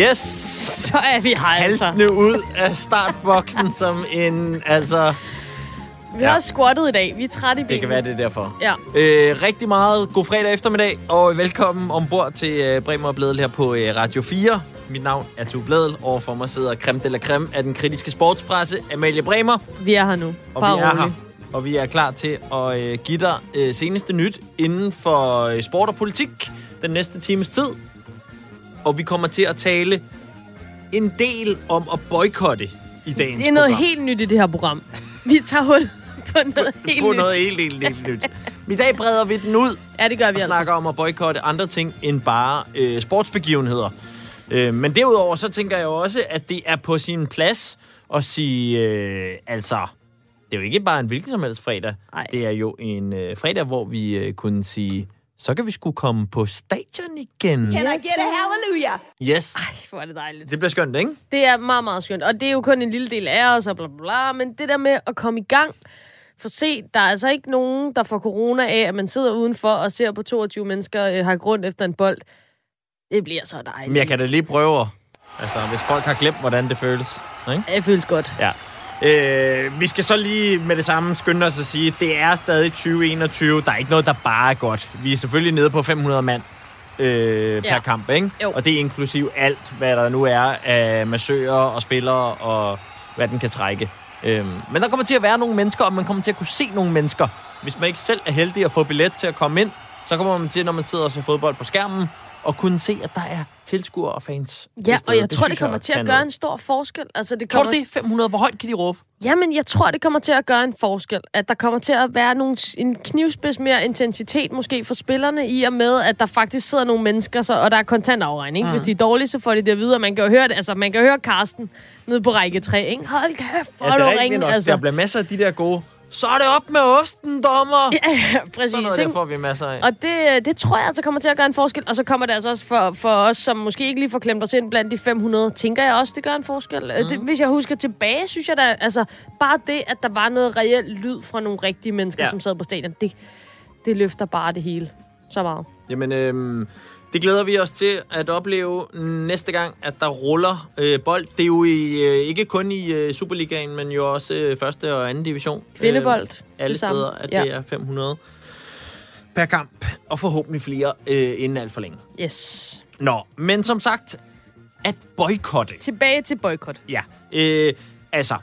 Yes! Så er vi her altså. Haltende ud af startboksen som en, altså... Vi har Ja. også squattet i dag. Vi er trætte i benene. Det kan være, det er derfor. Ja. Øh, rigtig meget god fredag eftermiddag, og velkommen ombord til øh, Bremer og Bledel her på øh, Radio 4. Mit navn er Tue Bledel, og for mig sidder creme de la creme af den kritiske sportspresse, Amalie Bremer. Vi er her nu. Og Bare vi er rolig. her, og vi er klar til at øh, give dig øh, seneste nyt inden for øh, sport og politik den næste times tid. Og vi kommer til at tale en del om at boykotte i dagens Det er noget program. helt nyt i det her program. Vi tager hul på noget helt på nyt. noget helt, helt, helt nyt. I dag breder vi den ud Ja, det gør vi og altså. snakker om at boykotte andre ting end bare øh, sportsbegivenheder. Øh, men derudover så tænker jeg også, at det er på sin plads at sige, øh, altså, det er jo ikke bare en hvilken som helst fredag. Ej. Det er jo en øh, fredag, hvor vi øh, kunne sige, så kan vi skulle komme på stadion igen. Can I get a hallelujah? Yes. Ej, hvor er det dejligt. Det bliver skønt, ikke? Det er meget, meget skønt. Og det er jo kun en lille del af os og bla bla bla. Men det der med at komme i gang. For se, der er altså ikke nogen, der får corona af, at man sidder udenfor og ser på 22 mennesker øh, hakke rundt efter en bold. Det bliver så dejligt. Men jeg kan da lige prøve, altså hvis folk har glemt, hvordan det føles. Ikke? Det føles godt. Ja. Øh, vi skal så lige med det samme skynde os at sige, at det er stadig 2021. Der er ikke noget, der bare er godt. Vi er selvfølgelig nede på 500 mand øh, per Ja. kamp, ikke? Jo. Og det er inklusiv alt, hvad der nu er af massører og spillere og hvad den kan trække. Øh, men der kommer til at være nogle mennesker, og man kommer til at kunne se nogle mennesker. Hvis man ikke selv er heldig at få billet til at komme ind, så kommer man til, når man sidder og ser fodbold på skærmen, og kunne se, at der er tilskuere og fans Ja, og jeg tror, det kommer til at gøre en stor forskel. Altså, det Tror kommer... du det? 500? Hvor højt kan de råbe? Jamen, jeg tror, det kommer til at gøre en forskel. At der kommer til at være nogle, en knivspids mere intensitet måske for spillerne, i og med, at der faktisk sidder nogle mennesker, så, og der er kontant afregning. Mm. Hvis de er dårlige, så får de det at vide, og man kan jo høre det. Altså, man kan høre Karsten nede på række 3, ikke? Hold kæft, Ja, er det er ringe, nok. altså. Der bliver masser af de der gode, så er det op med osten, dommer! Ja, præcis. Sådan noget der får vi masser af. Og det, det tror jeg altså kommer til at gøre en forskel. Og så kommer det altså også for, for os, som måske ikke lige får klemt os ind blandt de 500, tænker jeg også, det gør en forskel. Mm. Det, hvis jeg husker tilbage, synes jeg da, altså bare det, at der var noget reelt lyd fra nogle rigtige mennesker, ja. som sad på stadion, det, det løfter bare det hele så meget. Jamen, øhm, det glæder vi os til at opleve næste gang, at der ruller øh, bold. Det er jo i, øh, ikke kun i øh, Superligaen, men jo også øh, første og anden division. Kvindebold, Øh, alle steder, at Ja. det er 500 per kamp. Og forhåbentlig flere øh, inden alt for længe. Yes. Nå, men som sagt, at boykotte. Tilbage til boykot. Ja, øh, altså,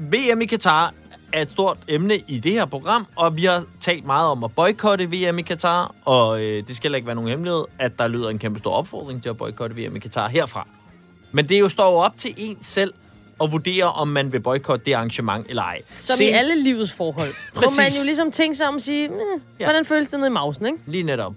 VM i Katar er et stort emne i det her program, og vi har talt meget om at boykotte VM i Katar, og øh, det skal heller ikke være nogen hemmelighed, at der lyder en kæmpe stor opfordring til at boykotte VM i Katar herfra. Men det er jo står jo op til en selv at vurdere, om man vil boykotte det arrangement eller ej. Som Sen- i alle livets forhold. Hvor Præcis. man jo ligesom tænker sig om at sige, Ja. hvordan føles det nede i mausen, ikke? Lige netop.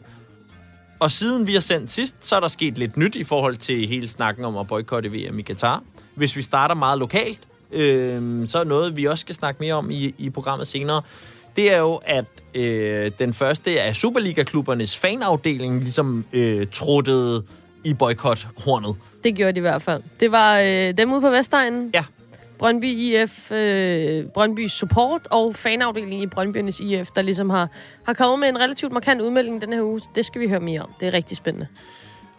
Og siden vi har sendt sidst, så er der sket lidt nyt i forhold til hele snakken om at boykotte VM i Katar. Hvis vi starter meget lokalt, øh, så er noget, vi også skal snakke mere om i, i programmet senere. Det er jo, at øh, den første af Superliga-klubbernes fanafdeling ligesom øh, truttede i boykot-hornet. Det gjorde de i hvert fald. Det var øh, dem ude på Vestegnen. Ja. Brøndby IF, øh, Brøndbys support og fanafdelingen i Brøndbyernes IF, der ligesom har, har kommet med en relativt markant udmelding den her uge. Det skal vi høre mere om. Det er rigtig spændende.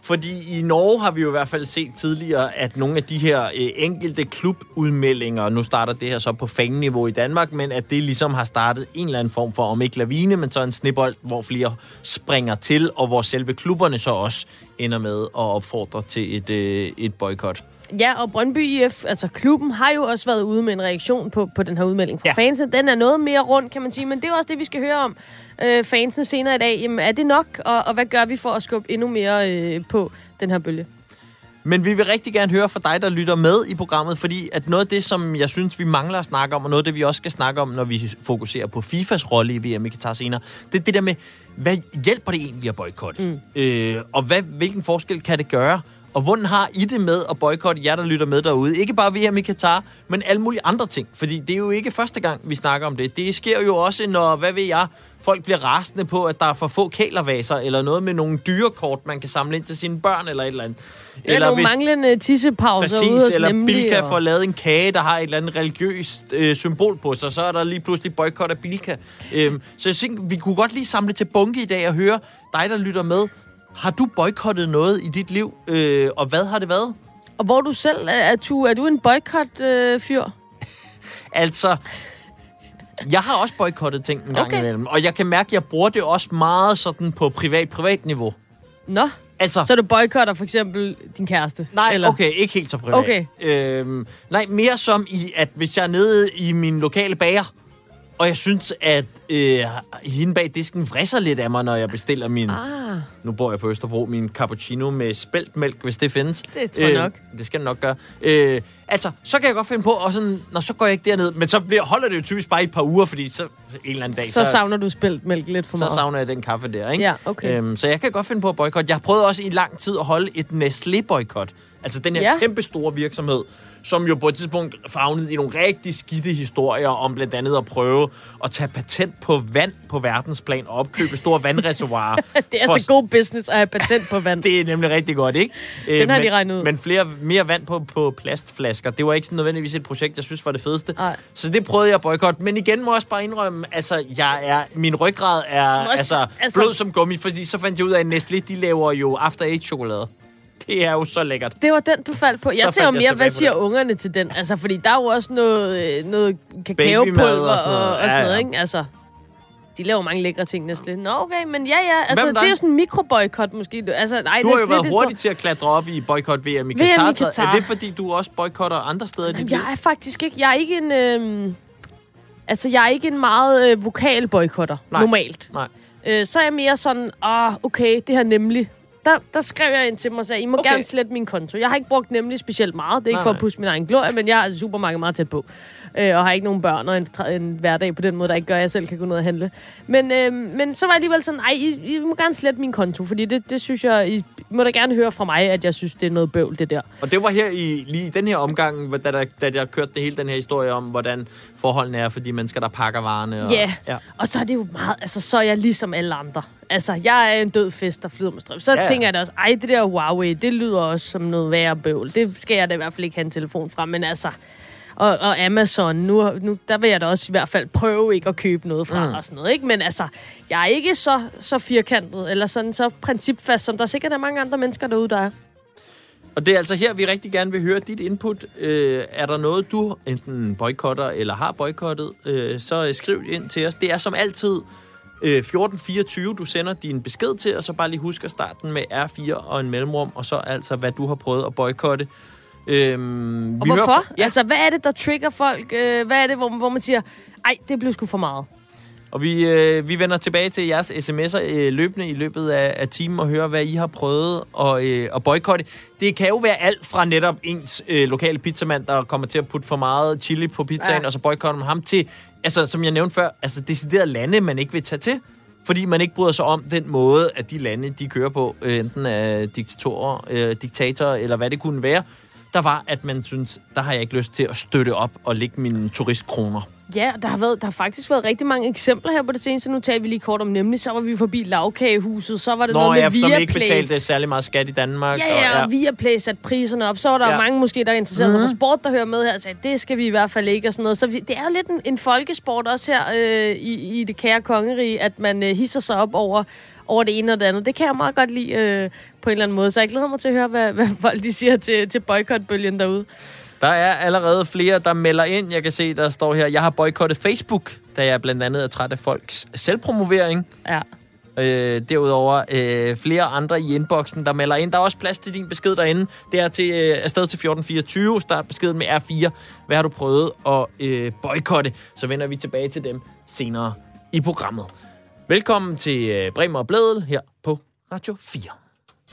Fordi i Norge har vi jo i hvert fald set tidligere, at nogle af de her øh, enkelte klubudmeldinger, nu starter det her så på fangniveau i Danmark, men at det ligesom har startet en eller anden form for, om ikke lavine, men så en snibbold, hvor flere springer til, og hvor selve klubberne så også ender med at opfordre til et, øh, et boykot. Ja, og Brøndby IF, altså klubben, har jo også været ude med en reaktion på, på den her udmelding fra Ja. fansene. Den er noget mere rundt, kan man sige, men det er også det, vi skal høre om øh, fansene senere i dag. Jamen, er det nok, og, og hvad gør vi for at skubbe endnu mere øh, på den her bølge? Men vi vil rigtig gerne høre fra dig, der lytter med i programmet, fordi at noget af det, som jeg synes, vi mangler at snakke om, og noget af det, vi også skal snakke om, når vi fokuserer på FIFAs rolle i VM i Katar senere, det er det der med, hvad hjælper det egentlig at boykotte? Mm. Øh, og hvad, hvilken forskel kan det gøre? Og hvordan har I det med at boykotte jer, der lytter med derude? Ikke bare VM i Katar, men alle mulige andre ting. Fordi det er jo ikke første gang, vi snakker om det. Det sker jo også, når, hvad ved jeg, folk bliver rasende på, at der er for få kælervaser, eller noget med nogle dyrekort, man kan samle ind til sine børn, eller et eller andet. Eller nogle manglende tissepauser ude Præcis, eller Nemlig, Bilka og- får lavet en kage, der har et eller andet religiøst øh, symbol på sig, så er der lige pludselig boykot af Bilka. Øhm, så jeg tænker, vi kunne godt lige samle til bunke i dag og høre dig, der lytter med. Har du boykottet noget i dit liv, øh, og hvad har det været? Og hvor du selv er, du, er du en boykot-fyr? Øh, Altså, jeg har også boykottet ting en gang Okay. imellem, og jeg kan mærke, at jeg bruger det også meget sådan på privat-privat niveau. Nå, Altså, så du boykotter for eksempel din kæreste? nej, eller? okay, ikke helt så privat. Okay. Øhm, nej, mere som i, at hvis jeg er nede i min lokale bager, og jeg synes, at øh, hende bag disken vrisser lidt af mig, når jeg bestiller min... Ah, Nu bor jeg på Østerbro, min cappuccino med spæltmælk, hvis det findes. Det tror jeg nok. Det skal nok gøre. Øh, altså, så kan jeg godt finde på, og sådan, når så går jeg ikke derned, men så bliver, holder det jo typisk bare et par uger, fordi så en eller anden dag, så savner du spildt mælk lidt for så meget. savner jeg den kaffe der, ikke? Ja, okay. Øhm, så jeg kan godt finde på at boykotte. Jeg har prøvet også i lang tid at holde et Nestlé-boykot. Altså den her Ja. kæmpe store virksomhed, som jo på et tidspunkt favnede i nogle rigtig skidte historier om blandt andet at prøve at tage patent på vand på verdensplan og opkøbe store vandreservoirer. Det er for- altså god business at have patent på vand. det er nemlig rigtig godt, ikke? Øh, Den har de men, regnet ud. Men flere, mere vand på, på plastflasker, det var ikke sådan nødvendigvis et projekt, jeg synes var det fedeste. Nej. Så det prøvede jeg at boykotte. Men igen må jeg også bare indrømme, altså, jeg er, min ryggrad er Også- altså, altså- blød som gummi, fordi så fandt jeg ud af, at Nestlé, de laver jo After Eight chokolade. Det er jo så lækkert. Det var den, du faldt på. Jeg Så tænker mere, hvad siger den. ungerne til den? Altså, fordi der er jo også noget, øh, noget kakaopulver og, og sådan noget. og sådan Ja, noget, ja. ikke? Altså, de laver mange lækre ting, Nestlé. Nå, okay, men ja, ja. Altså, det er jo sådan en mikroboykot, måske. Altså, nej, Du har jo Nestlé, været det hurtig til at klatre op i boykot VM i VM i Katar. Katar. Er det fordi, du også boykotter andre steder i dit Jamen, jeg er faktisk ikke... Jeg er ikke en... Øh, altså, jeg er ikke en meget øh, vokal boykotter, normalt. Nej. Øh, så er jeg mere sådan, ah, okay, det her nemlig. Der, der skrev jeg ind til mig og sagde, I må Okay. gerne slette min konto. Jeg har ikke brugt nemlig specielt meget. Det er ikke Nej, for at pusse min egen glorie, men jeg er altså supermarked meget tæt på. Øh, og har ikke nogen børn og en, en hverdag på den måde, der ikke gør, at jeg selv kan gå ned og handle. Men, øh, men så var jeg alligevel sådan, ej, I, I må gerne slette min konto, fordi det, det synes jeg, I må da gerne høre fra mig, at jeg synes, det er noget bøvl, det der. Og det var her i lige den her omgang, da der, da der kørte det hele den her historie om, hvordan forholdene er for de mennesker, der pakker varerne. Og, Ja, ja. og så er det jo meget, altså så er jeg ligesom alle andre. Altså, jeg er en død fest, der flyder med strøm. Så ja. ja. tænker jeg da også, ej, det der Huawei, det lyder også som noget værre bøvl. Det skal jeg da i hvert fald ikke have en telefon fra, men altså... Og, og Amazon, nu, nu, der vil jeg da også i hvert fald prøve ikke at købe noget fra mm. og sådan noget, ikke? Men altså, jeg er ikke så, så firkantet, eller sådan så principfast, som der sikkert er mange andre mennesker derude, der er. Og det er altså her, vi rigtig gerne vil høre dit input. Øh, er der noget, du enten boykotter eller har boykottet, øh, så skriv ind til os. Det er som altid øh, 1424, du sender din besked til, og så bare lige husk at starte den med R4 og en mellemrum, og så altså, hvad du har prøvet at boykotte. Øhm, Og hvorfor? fra- Ja. Altså, hvad er det, der trigger folk? Øh, hvad er det, hvor, hvor man siger, ej, det blev sgu for meget? Og vi, øh, vi vender tilbage til jeres sms'er øh, løbende i løbet af, af timen og høre, hvad I har prøvet at, øh, at boykotte. Det kan jo være alt fra netop ens øh, lokale pizzamand, der kommer til at putte for meget chili på pizzaen, Ja. ja. og så boykotter man ham til, altså som jeg nævnte før, altså deciderede lande, man ikke vil tage til. Fordi man ikke bryder sig om den måde, at de lande, de kører på, øh, enten af diktatorer, øh, diktatorer eller hvad det kunne være, der var, at man synes, der har jeg ikke lyst til at støtte op og lægge mine turistkroner. Ja, der har, været, der har faktisk været rigtig mange eksempler her på det seneste. Nu talte vi lige kort om nemlig, så var vi forbi lavkagehuset, så var det Når noget med jeg som ikke Viaplay. betalte særlig meget skat i Danmark. Ja, ja, og Viaplay satte priserne op. Så var der ja. Ja. mange måske, der interesserede sig for sport, der hører med her, og sagde, det skal vi i hvert fald ikke, og sådan noget. Så vi, det er jo lidt en, en folkesport også her øh, i, i det kære kongerige, at man øh, hisser sig op over, over det ene og det andet. Det kan jeg meget godt lide øh, på en eller anden måde. Så jeg glæder mig til at høre, hvad, hvad folk de siger til, til boykotbølgen derude. Der er allerede flere, der melder ind. Jeg kan se, der står her, jeg har boykottet Facebook, da jeg blandt andet er træt af folks selvpromovering. Ja. Øh, derudover øh, flere andre i inboxen, der melder ind. Der er også plads til din besked derinde. Det er til, øh, afsted til 1424. Start beskeden med R4. Hvad har du prøvet at øh, boykotte? Så vender vi tilbage til dem senere i programmet. Velkommen til øh, Bremer og Blædel her på Radio 4.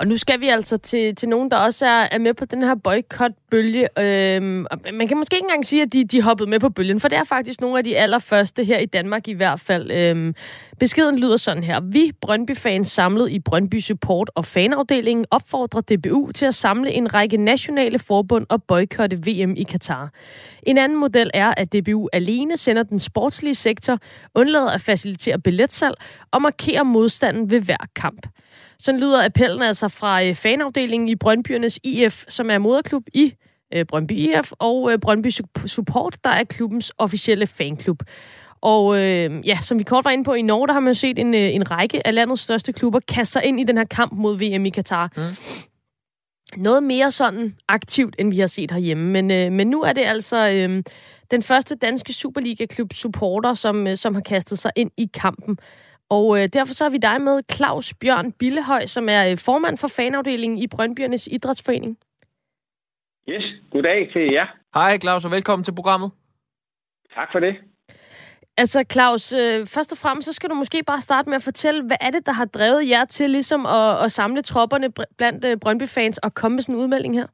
Og nu skal vi altså til, til nogen, der også er, er med på den her boykot-bølge. Øhm, man kan måske ikke engang sige, at de, de hoppede med på bølgen, for det er faktisk nogle af de allerførste her i Danmark i hvert fald. Øhm, beskeden lyder sådan her. Vi Brøndby-fans samlet i Brøndby Support og fanafdelingen opfordrer DBU til at samle en række nationale forbund og boykotte VM i Katar. En anden model er, at DBU alene sender den sportslige sektor, undlader at facilitere billetsalg og markerer modstanden ved hver kamp. Sådan lyder appellen altså fra øh, fanafdelingen i Brøndbyernes IF, som er moderklub i øh, Brøndby IF, og øh, Brøndby Sup- Support, der er klubbens officielle fanklub. Og øh, ja, som vi kort var inde på, i Norge, der har man jo set en, en række af landets største klubber kaste sig ind i den her kamp mod VM i Katar. Mm. Noget mere sådan aktivt, end vi har set herhjemme. Men, øh, men nu er det altså øh, den første danske Superliga-klub supporter, som, øh, som har kastet sig ind i kampen. Og øh, derfor så har vi dig med, Claus Bjørn Billehøj, som er øh, formand for fanafdelingen i Brøndbyernes Idrætsforening. Yes, goddag til jer. Hej Claus, og velkommen til programmet. Tak for det. Altså Claus, øh, først og fremmest så skal du måske bare starte med at fortælle, hvad er det, der har drevet jer til ligesom at, at samle tropperne blandt øh, Brøndby-fans og komme med sådan en udmelding her?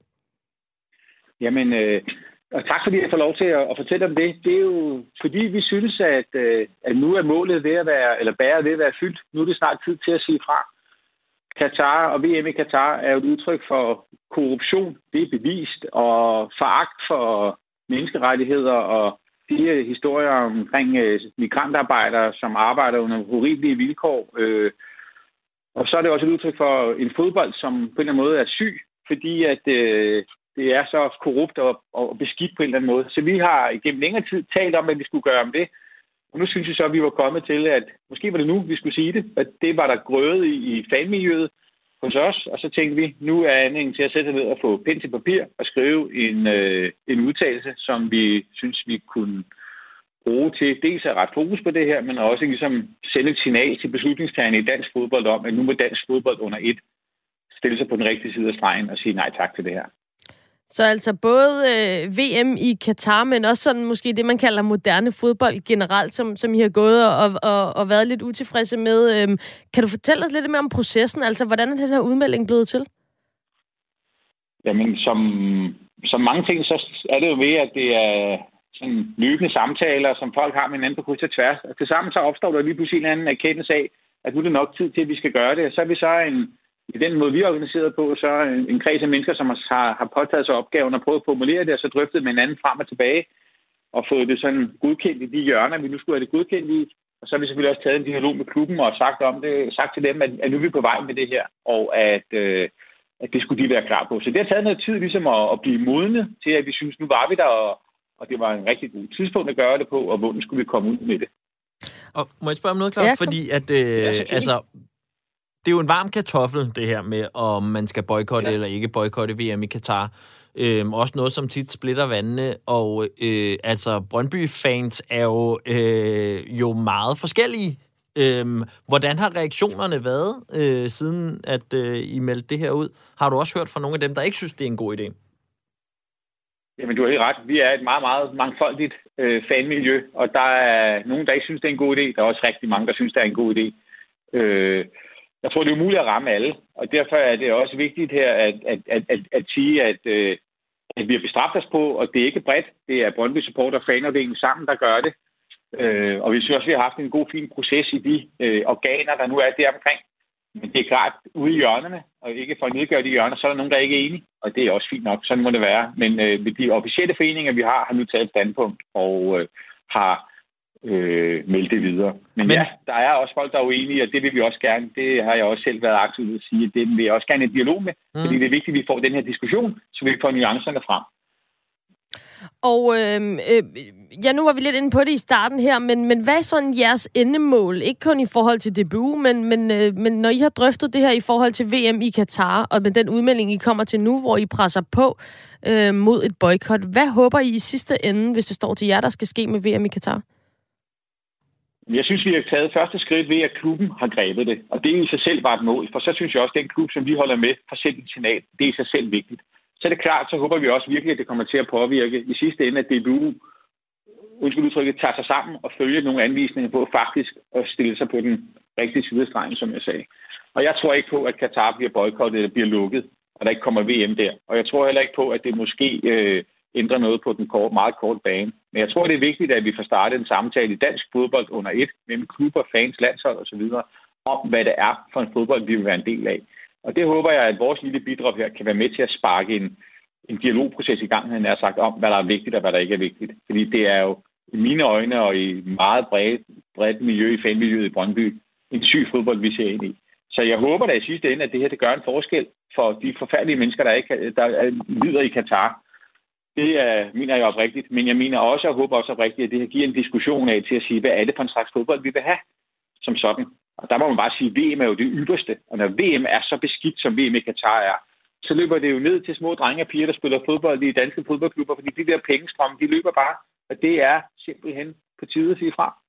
Jamen, øh, og tak fordi jeg får lov til at, at fortælle om det. Det er jo fordi, vi synes, at, øh, at nu er målet ved at være, eller bæret ved at være fyldt. Nu er det snart tid til at sige fra. Katar og VM i Katar er jo et udtryk for korruption. Det er bevist. Og foragt for menneskerettigheder og de historier omkring øh, migrantarbejdere, som arbejder under horrible vilkår. Øh, og så er det også et udtryk for en fodbold, som på en eller anden måde er syg, fordi at øh, det er så korrupt og, og beskidt på en eller anden måde. Så vi har igennem længere tid talt om, at vi skulle gøre om det. Og nu synes jeg så, at vi var kommet til, at måske var det nu, vi skulle sige det, at det var der grøde i, i fanmiljøet hos os. Og så tænkte vi, nu er anledningen til at sætte ned og få pind til papir og skrive en, øh, en udtalelse, som vi synes, vi kunne bruge til dels at ret fokus på det her, men også ligesom sende et signal til beslutningstagerne i dansk fodbold om, at nu må dansk fodbold under et stille sig på den rigtige side af stregen og sige nej tak til det her. Så altså både øh, VM i Katar, men også sådan måske det, man kalder moderne fodbold generelt, som, som I har gået og, og, og været lidt utilfredse med. Øhm, kan du fortælle os lidt mere om processen? Altså, hvordan er den her udmelding blevet til? Jamen, som, som mange ting, så er det jo ved, at det er sådan løbende samtaler, som folk har med hinanden på kryds og tværs. Og tilsammen så opstår der lige pludselig en anden erkendelse af, at nu er det nok tid til, at vi skal gøre det. Og så er vi så en, i den måde, vi er organiseret på, så er en, en kreds af mennesker, som har, har påtaget sig opgaven og prøvet at formulere det, og så drøftet med hinanden frem og tilbage, og fået det sådan godkendt i de hjørner, vi nu skulle have det godkendt i. Og så har vi selvfølgelig også taget en dialog med klubben og sagt om det, sagt til dem, at, at nu er vi på vej med det her, og at, øh, at det skulle de være klar på. Så det har taget noget tid ligesom at, at blive modne til, at vi synes, nu var vi der, og, og det var en rigtig god tidspunkt at gøre det på, og hvordan skulle vi komme ud med det. Og må jeg spørge om noget, Claus? Ja, Fordi at, øh, ja, altså, det er jo en varm kartoffel, det her med, om man skal boykotte ja. eller ikke boykotte VM i Katar. Øhm, også noget, som tit splitter vandene, og øh, altså Brøndby-fans er jo, øh, jo meget forskellige. Øhm, hvordan har reaktionerne været, øh, siden at øh, I meldte det her ud? Har du også hørt fra nogle af dem, der ikke synes, det er en god idé? Jamen, du har helt ret. Vi er et meget, meget mangfoldigt øh, fanmiljø, og der er nogen, der ikke synes, det er en god idé. Der er også rigtig mange, der synes, det er en god idé. Øh, jeg tror, det er umuligt at ramme alle, og derfor er det også vigtigt her at, at, at, at, at sige, at, øh, at vi har bestraft os på, og det er ikke bredt. Det er Brøndby Support og fanafdelingen sammen, der gør det. Øh, og vi synes også, vi har haft en god, fin proces i de øh, organer, der nu er der omkring. Men det er klart, ude i hjørnerne, og ikke for at nedgøre de hjørner, så er der nogen, der ikke er enige, og det er også fint nok. Sådan må det være. Men øh, de officielle foreninger, vi har, har nu taget et standpunkt og øh, har øh, melde det videre. Men, Men ja, der er også folk, der er uenige, og det vil vi også gerne. Det har jeg også selv været aktiv at sige. Det vil jeg også gerne en dialog med, mm. fordi det er vigtigt, at vi får den her diskussion, så vi får nuancerne frem. Og øh, øh, ja, nu var vi lidt inde på det i starten her, men, men hvad er sådan jeres endemål? Ikke kun i forhold til DBU, men, men, øh, men når I har drøftet det her i forhold til VM i Katar, og med den udmelding, I kommer til nu, hvor I presser på øh, mod et boykot, hvad håber I i sidste ende, hvis det står til jer, der skal ske med VM i Katar? Jeg synes, vi har taget første skridt ved, at klubben har grebet det. Og det er i sig selv bare et mål. For så synes jeg også, at den klub, som vi holder med, har sendt et signal. Det er i sig selv vigtigt. Så er det klart, så håber vi også virkelig, at det kommer til at påvirke i sidste ende, at DBU undskyld udtrykket, tager sig sammen og følger nogle anvisninger på faktisk at stille sig på den rigtige side af som jeg sagde. Og jeg tror ikke på, at Katar bliver boykottet eller bliver lukket, og der ikke kommer VM der. Og jeg tror heller ikke på, at det måske øh, ændre noget på den kort, meget korte bane. Men jeg tror, det er vigtigt, at vi får startet en samtale i dansk fodbold under et, mellem klubber, fans, landshold osv., om hvad det er for en fodbold, vi vil være en del af. Og det håber jeg, at vores lille bidrag her kan være med til at sparke en, en dialogproces i gang, han har sagt, om hvad der er vigtigt og hvad der ikke er vigtigt. Fordi det er jo i mine øjne og i meget bredt, bredt miljø i fanmiljøet i Brøndby en syg fodbold, vi ser ind i. Så jeg håber da i sidste ende, at det her det gør en forskel for de forfærdelige mennesker, der, ikke, der lider i Katar det er, mener jeg oprigtigt, men jeg mener også, og håber også oprigtigt, at det her giver en diskussion af til at sige, hvad er det for en slags fodbold, vi vil have som sådan. Og der må man bare sige, at VM er jo det ypperste. Og når VM er så beskidt, som VM i Katar er, så løber det jo ned til små drenge og piger, der spiller fodbold i danske fodboldklubber, fordi de der pengestrømme, de løber bare. Og det er simpelthen på tide at sige fra.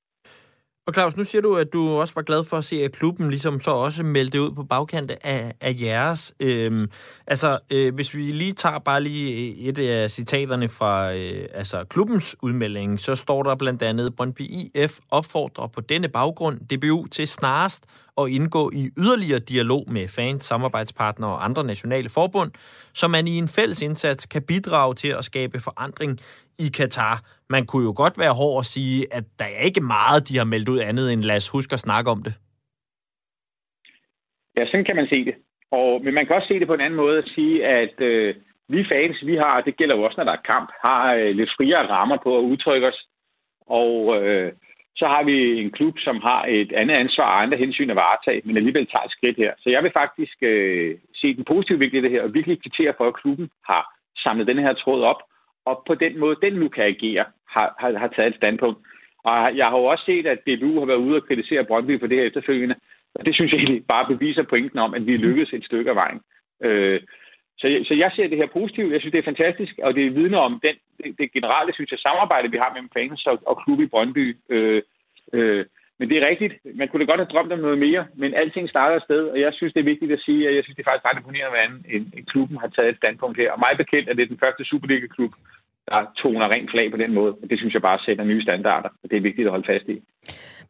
Og Claus, nu siger du, at du også var glad for at se, at klubben ligesom så også meldte ud på bagkant af, af jeres. Øhm, altså, øh, hvis vi lige tager bare lige et af citaterne fra øh, altså, klubbens udmelding, så står der blandt andet, Brøndby IF opfordrer på denne baggrund DBU til snarest at indgå i yderligere dialog med fans, samarbejdspartnere og andre nationale forbund, så man i en fælles indsats kan bidrage til at skabe forandring i Katar. Man kunne jo godt være hård at sige, at der er ikke meget, de har meldt ud andet end lad os huske at snakke om det. Ja, sådan kan man se det. Og, men man kan også se det på en anden måde at sige, at øh, vi fans, vi har, det gælder jo også, når der er kamp, har øh, lidt friere rammer på at udtrykke os. Og øh, så har vi en klub, som har et andet ansvar og andre hensyn at varetage, men alligevel tager et skridt her. Så jeg vil faktisk øh, se den positive vigtige det her, og virkelig kvittere for, at klubben har samlet den her tråd op, og på den måde, den nu kan agere, har, har, har taget et standpunkt. Og jeg har jo også set, at DBU har været ude og kritisere Brøndby for det her efterfølgende, og det synes jeg egentlig bare beviser pointen om, at vi lykkedes et stykke af vejen. Øh, så, så jeg ser det her positivt. Jeg synes, det er fantastisk, og det vidner om den, det, det generelle synes jeg, samarbejde, vi har mellem fans og, og klub i Brøndby. Øh, øh, men det er rigtigt. Man kunne da godt have drømt om noget mere, men alting starter et sted, og jeg synes, det er vigtigt at sige, at jeg synes, det er faktisk ret imponerende, hvordan en, en klubben har taget et standpunkt her. Og mig bekendt er det den første Superliga-klub, der toner rent flag på den måde. Og det synes jeg bare sætter nye standarder, og det er vigtigt at holde fast i.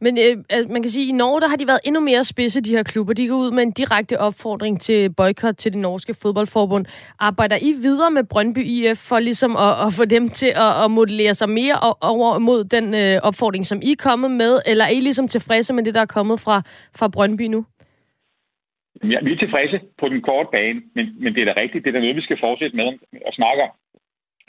Men øh, man kan sige, at i Norge der har de været endnu mere spidse, de her klubber. De går ud med en direkte opfordring til boykot til det norske fodboldforbund. Arbejder I videre med Brøndby IF for ligesom at, at få dem til at, at modellere sig mere over mod den øh, opfordring, som I er kommet med? Eller er I ligesom tilfredse med det, der er kommet fra, fra Brøndby nu? Ja, vi er tilfredse på den korte bane, men, men det er da rigtigt. Det er da noget, vi skal fortsætte med at snakke om.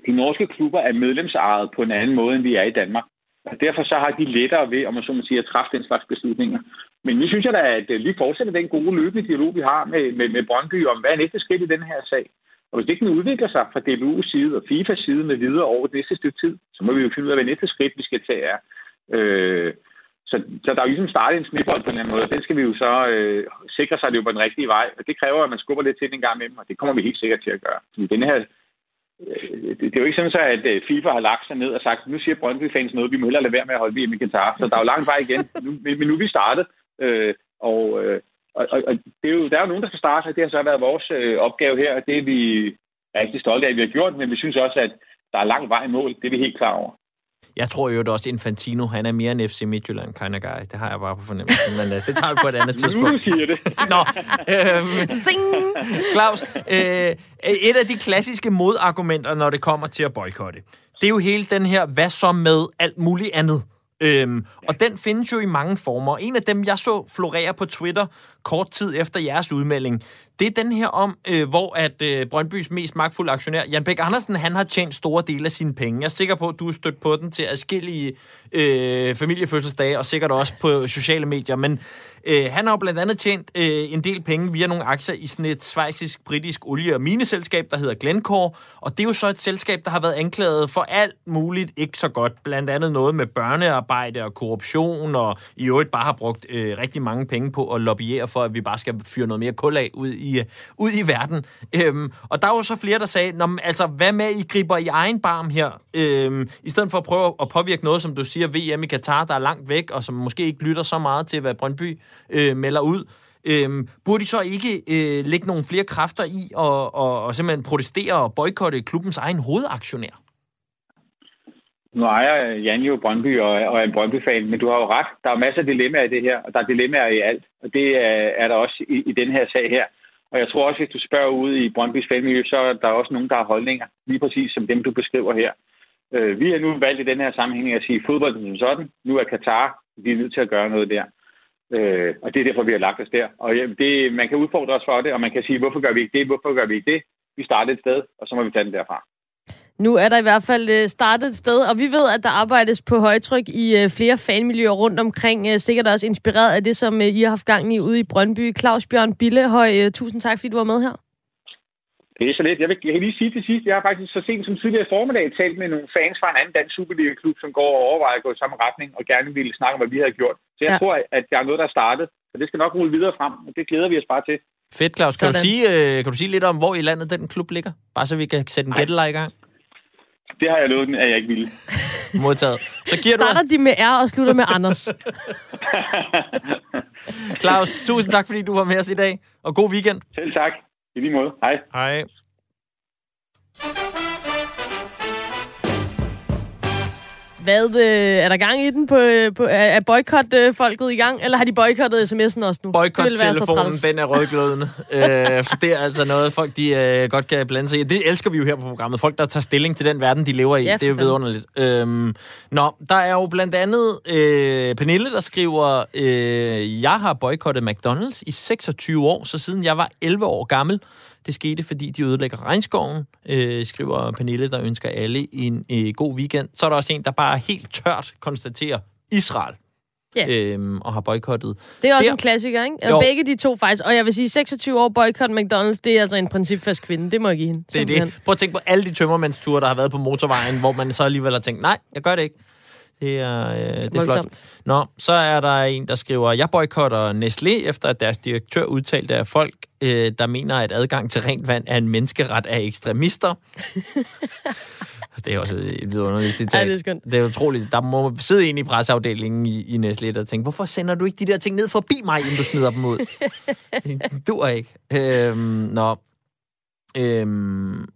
De norske klubber er medlemsejet på en anden måde, end vi er i Danmark. Og derfor så har de lettere ved, om man så må sige, at træffe den slags beslutninger. Men nu synes jeg da, at øh, vi fortsætter den gode løbende dialog, vi har med, med, med Brøndby om, hvad er næste skridt i den her sag. Og hvis det ikke udvikler sig fra DBU's side og FIFAs side med videre over det næste stykke tid, så må vi jo finde ud af, hvad næste skridt, vi skal tage er. Øh, så, så der er jo ligesom startet en snibbold på en eller anden måde, den skal vi jo så øh, sikre sig, at det er på den rigtige vej. Og det kræver, at man skubber lidt til den gang imellem, og det kommer vi helt sikkert til at gøre. Fordi den her Øh, det er jo ikke sådan, så, at øh, FIFA har lagt sig ned og sagt, nu siger Brøndby-fans noget, vi må hellere lade være med at holde VM i Qatar. Så der er jo lang vej igen. Nu, men nu er vi startet. Øh, øh, og, og, og det er jo, der er jo nogen, der skal starte, og det har så været vores opgave her, og det er vi rigtig stolte af, at vi har gjort, men vi synes også, at der er lang vej i mål. Det er vi helt klar over. Jeg tror jo, at også Infantino, han er mere en FC Midtjylland kind of guy. Det har jeg bare på fornemmelsen, men uh, det tager vi på et andet tidspunkt. Nu siger det. Nå, øhm, Claus, øh, et af de klassiske modargumenter, når det kommer til at boykotte, det er jo hele den her, hvad så med alt muligt andet? Øhm, og den findes jo i mange former. En af dem, jeg så florere på Twitter kort tid efter jeres udmelding, det er den her om, øh, hvor at øh, Brøndbys mest magtfulde aktionær, Jan Bæk Andersen, han har tjent store dele af sine penge. Jeg er sikker på, at du har stødt på den til adskillige øh, familiefødselsdage, og sikkert også på sociale medier. Men øh, han har jo blandt andet tjent øh, en del penge via nogle aktier i sådan et svejsisk-britisk olie- og mineselskab, der hedder Glencore. Og det er jo så et selskab, der har været anklaget for alt muligt ikke så godt. Blandt andet noget med børnearbejde og korruption, og i øvrigt bare har brugt øh, rigtig mange penge på at lobbyere for, at vi bare skal fyre noget mere kul af ud i, Øh, ud i verden. Øhm, og der var så flere, der sagde, Nå, altså, hvad med, I griber i egen barm her, øhm, i stedet for at prøve at påvirke noget, som du siger, VM i Katar, der er langt væk, og som måske ikke lytter så meget til, hvad Brøndby øh, melder ud. Øhm, burde de så ikke øh, lægge nogle flere kræfter i og, og, og simpelthen protestere og boykotte klubbens egen hovedaktionær? Nu ejer Jan jo Brøndby og, og er en Brøndby-fan, men du har jo ret. Der er masser af dilemmaer i det her, og der er dilemmaer i alt. Og det er, er der også i, i den her sag her. Og jeg tror også, hvis du spørger ud i Brøndbys fanmiljø, så er der også nogen, der har holdninger, lige præcis som dem, du beskriver her. Øh, vi har nu valgt i den her sammenhæng at sige, fodbold som sådan, nu er Katar, vi er nødt til at gøre noget der. Øh, og det er derfor, vi har lagt os der. Og ja, det, man kan udfordre os for det, og man kan sige, hvorfor gør vi ikke det, hvorfor gør vi ikke det? Vi starter et sted, og så må vi tage den derfra. Nu er der i hvert fald øh, startet et sted, og vi ved, at der arbejdes på højtryk i øh, flere fanmiljøer rundt omkring. Øh, sikkert også inspireret af det, som I har haft gang i ude i Brøndby. Claus Bjørn Billehøj, tusind tak, fordi du var med her. Det er så lidt. Jeg, vil, lige sige til sidst, jeg har faktisk så sent som tidligere formiddag talt med nogle fans fra en anden dansk Superliga-klub, som går og overvejer at gå i samme retning og gerne ville snakke om, hvad vi har gjort. Så jeg ja. tror, at der er noget, der er startet, så det skal nok rulle videre frem, og det glæder vi os bare til. Fedt, Claus. Kan du, sige, kan du sige lidt om, hvor i landet den klub ligger? Bare så vi kan sætte en gættelej i gang. Det har jeg lovet, at jeg ikke ville. Modtaget. Så giver Starter du os... de med R og slutter med Anders. Claus, tusind tak, fordi du var med os i dag. Og god weekend. Selv tak. I lige måde. Hej. Hej. Hvad, øh, er der gang i den på, øh, på er, boykot-folket i gang, eller har de boykottet sms'en også nu? Boykot-telefonen, den er rødglødende. øh, for det er altså noget, folk de, øh, godt kan blande sig i. Det elsker vi jo her på programmet. Folk, der tager stilling til den verden, de lever i. Ja, det er jo vidunderligt. Øhm, nå, der er jo blandt andet øh, Pernille, der skriver, øh, jeg har boykottet McDonald's i 26 år, så siden jeg var 11 år gammel. Det skete, fordi de ødelægger regnskoven, øh, skriver Pernille, der ønsker alle en øh, god weekend. Så er der også en, der bare helt tørt konstaterer Israel. Ja. Øhm, og har boykottet. Det er også Der- en klassiker, ikke? Jo. Jo. Begge de to faktisk. Og jeg vil sige, 26 år boykot McDonald's, det er altså en principfast kvinde. Det må jeg give hende. Det er simpelthen. det. Prøv at tænke på alle de tømmermandsture, der har været på motorvejen, hvor man så alligevel har tænkt, nej, jeg gør det ikke. Det er, øh, det er flot. Nå, så er der en, der skriver, jeg boykotter Nestlé, efter at deres direktør udtalte, at folk, øh, der mener, at adgang til rent vand er en menneskeret af ekstremister. det er også et vidunderligt citat. Ej, det er skønt. Det er utroligt. Der må sidde en i presseafdelingen i, i Nestlé, der tænker, hvorfor sender du ikke de der ting ned forbi mig, inden du smider dem ud? det dur ikke. Øhm, nå. Øhm,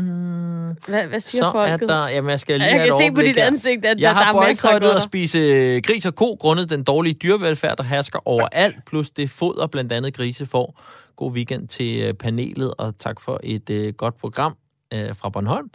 mm, Hvad, hvad siger så folket? er der... Jamen, jeg skal lige jeg have kan se på dit her. ansigt, at Jeg der, der er masser af at spise øh, gris og ko, grundet den dårlige dyrevelfærd, der hersker overalt, plus det foder blandt andet grise får. God weekend til øh, panelet, og tak for et øh, godt program øh, fra Bornholm.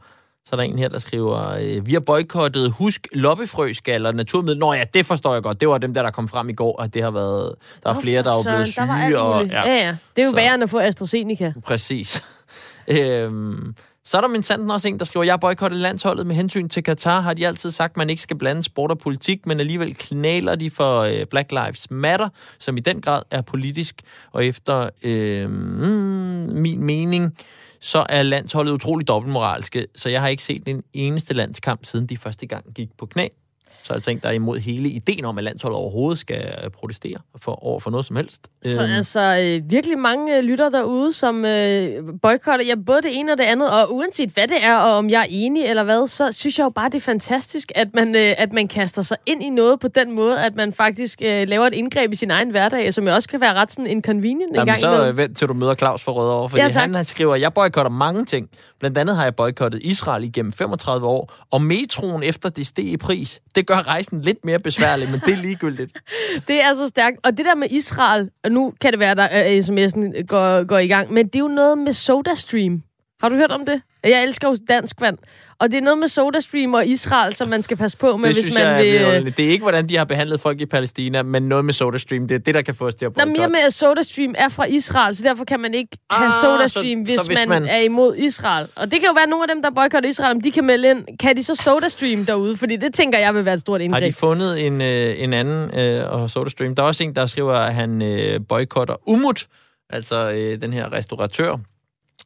Så er der en her, der skriver, øh, vi har boykottet husk loppefrøskaller naturmiddel. Nå ja, det forstår jeg godt. Det var dem der, der kom frem i går, og det har været... Der er flere, der er blevet søren, der syge. Og, muligt. ja, ja. Det er jo Så- værre end at få AstraZeneca. Præcis. øhm, så er der min sanden også en, der skriver, jeg boykottede landsholdet med hensyn til Katar. Har de altid sagt, at man ikke skal blande sport og politik, men alligevel knaler de for øh, Black Lives Matter, som i den grad er politisk. Og efter øh, mm, min mening, så er landsholdet utrolig dobbeltmoralske, så jeg har ikke set en eneste landskamp, siden de første gang gik på knæ. Så jeg tænkte, der er imod hele ideen om, at landsholdet overhovedet skal øh, protestere for, over for noget som helst. Så Øhm, altså øh, virkelig mange øh, lytter derude, som øh, boykotter ja, både det ene og det andet, og uanset hvad det er, og om jeg er enig eller hvad, så synes jeg jo bare, det er fantastisk, at man, øh, at man kaster sig ind i noget på den måde, at man faktisk øh, laver et indgreb i sin egen hverdag, som jo også kan være ret sådan inconvenient en Jamen, gang så øh, vent til du møder Claus for Rødovre, fordi Ja, tak. han, han skriver, jeg boykotter mange ting. Blandt andet har jeg boykottet Israel igennem 35 år, og metroen efter det steg i pris, det gør rejsen lidt mere besværlig, men det er ligegyldigt. Det er så stærkt. Og det der med Israel, og nu kan det være, at sms'en går, går i gang, men det er jo noget med SodaStream. Har du hørt om det? Jeg elsker jo dansk vand. Og det er noget med SodaStream og Israel, som man skal passe på med, det hvis synes man jeg vil... Det er ikke, hvordan de har behandlet folk i Palæstina, men noget med SodaStream, det er det, der kan få os til at Nå, boykotte. mere med, at SodaStream er fra Israel, så derfor kan man ikke have Ah, SodaStream, så- hvis, så hvis man, man- er imod Israel. Og det kan jo være, at nogle af dem, der boykotter Israel, om de kan melde ind. Kan de så SodaStream derude? Fordi det tænker jeg vil være et stort Har indgreb. de fundet en, øh, en anden øh, og SodaStream? Der er også en, der skriver, at han øh, boykotter Umut, altså øh, den her restauratør.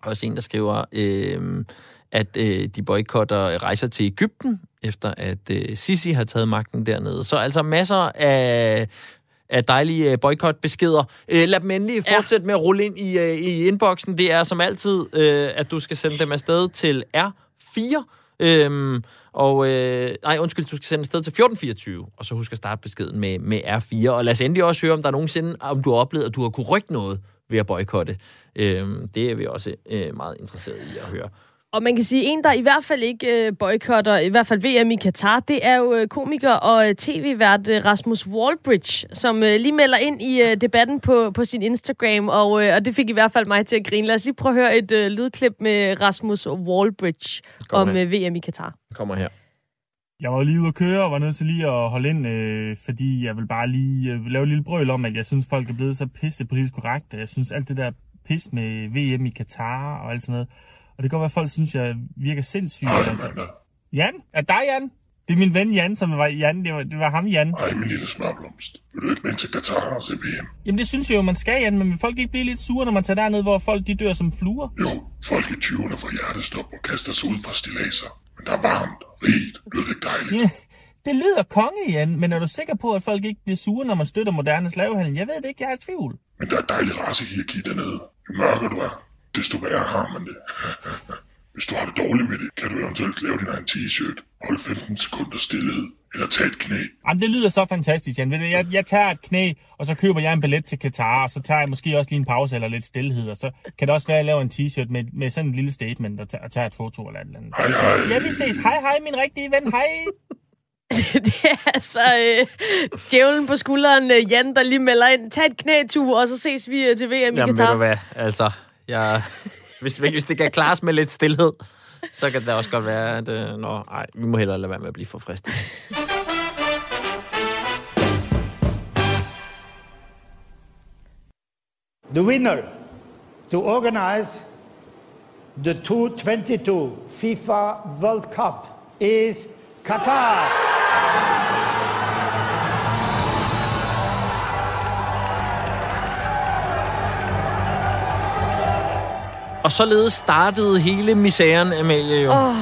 Også en, der skriver, øh, at øh, de boykotter rejser til Ægypten, efter at øh, Sisi har taget magten dernede. Så altså masser af af dejlige øh, boykotbeskeder. Øh, lad dem endelig Ja. fortsætte med at rulle ind i, øh, i inboxen. Det er som altid, øh, at du skal sende dem afsted til R4. Øhm, og, øh, nej, undskyld, du skal sende afsted til 1424, og så husk at starte beskeden med, med R4. Og lad os endelig også høre, om der er nogensinde, om du har oplevet, at du har kunne rykke noget ved at boykotte. Øhm, det er vi også øh, meget interesseret i at høre. Og man kan sige, en, der i hvert fald ikke øh, boykotter, i hvert fald VM i Katar, det er jo øh, komiker og øh, tv-vært øh, Rasmus Wallbridge, som øh, lige melder ind i øh, debatten på, på sin Instagram, og, øh, og det fik i hvert fald mig til at grine. Lad os lige prøve at høre et øh, lydklip med Rasmus Wallbridge Kom om her. øh, VM i Katar. Kommer her. Jeg var lige ude at køre og var nødt til lige at holde ind, øh, fordi jeg vil bare lige øh, lave et lille brøl om, at jeg synes, folk er blevet så pisse politisk korrekte. Jeg synes alt det der pis med VM i Katar og alt sådan noget. Og det kan godt være, at folk synes, jeg virker sindssyg. Altså. Jan? Er dig, Jan? Det er min ven Jan, som var Jan. Det var, det var ham, Jan. Ej, min lille smørblomst. Vil du ikke med til Katar og se VM? Jamen, det synes jeg jo, man skal, Jan. Men vil folk ikke blive lidt sure, når man tager derned, hvor folk de dør som fluer? Jo, folk i 20'erne får hjertestop og kaster sig ud fra stilaser. Men der er varmt, rigt, lyder det dejligt? Det lyder konge, Jan. Men er du sikker på, at folk ikke bliver sure, når man støtter moderne slavehandel? Jeg ved det ikke, jeg er i tvivl. Men der er dejlig racehierarki dernede. Jo mørkere du er, desto værre har man det. Hvis du har det dårligt med det, kan du eventuelt lave din egen t-shirt, holde 15 sekunder stillhed, eller tage et knæ. Jamen, det lyder så fantastisk, Jan. Ved du, Jeg, jeg tager et knæ, og så køber jeg en billet til Katar, og så tager jeg måske også lige en pause eller lidt stillhed, og så kan det også være, at jeg laver en t-shirt med, med sådan en lille statement, og tager, og tager et foto eller et eller andet. Hej, hej. Ja, vi ses. Hej, hej, min rigtige ven. Hej. det er altså øh, djævlen på skulderen, øh, Jan, der lige melder ind. Tag et knætur, og så ses vi øh, til VM i Jamen, ved Katar. du hvad? Altså, jeg, hvis, hvis det kan klares med lidt stillhed, så kan det også godt være, at... Øh, nå, ej, vi må hellere lade være med at blive for fristet. The winner to organize the 2022 FIFA World Cup is Qatar. Og således startede hele misæren, Amalie, jo. Åh,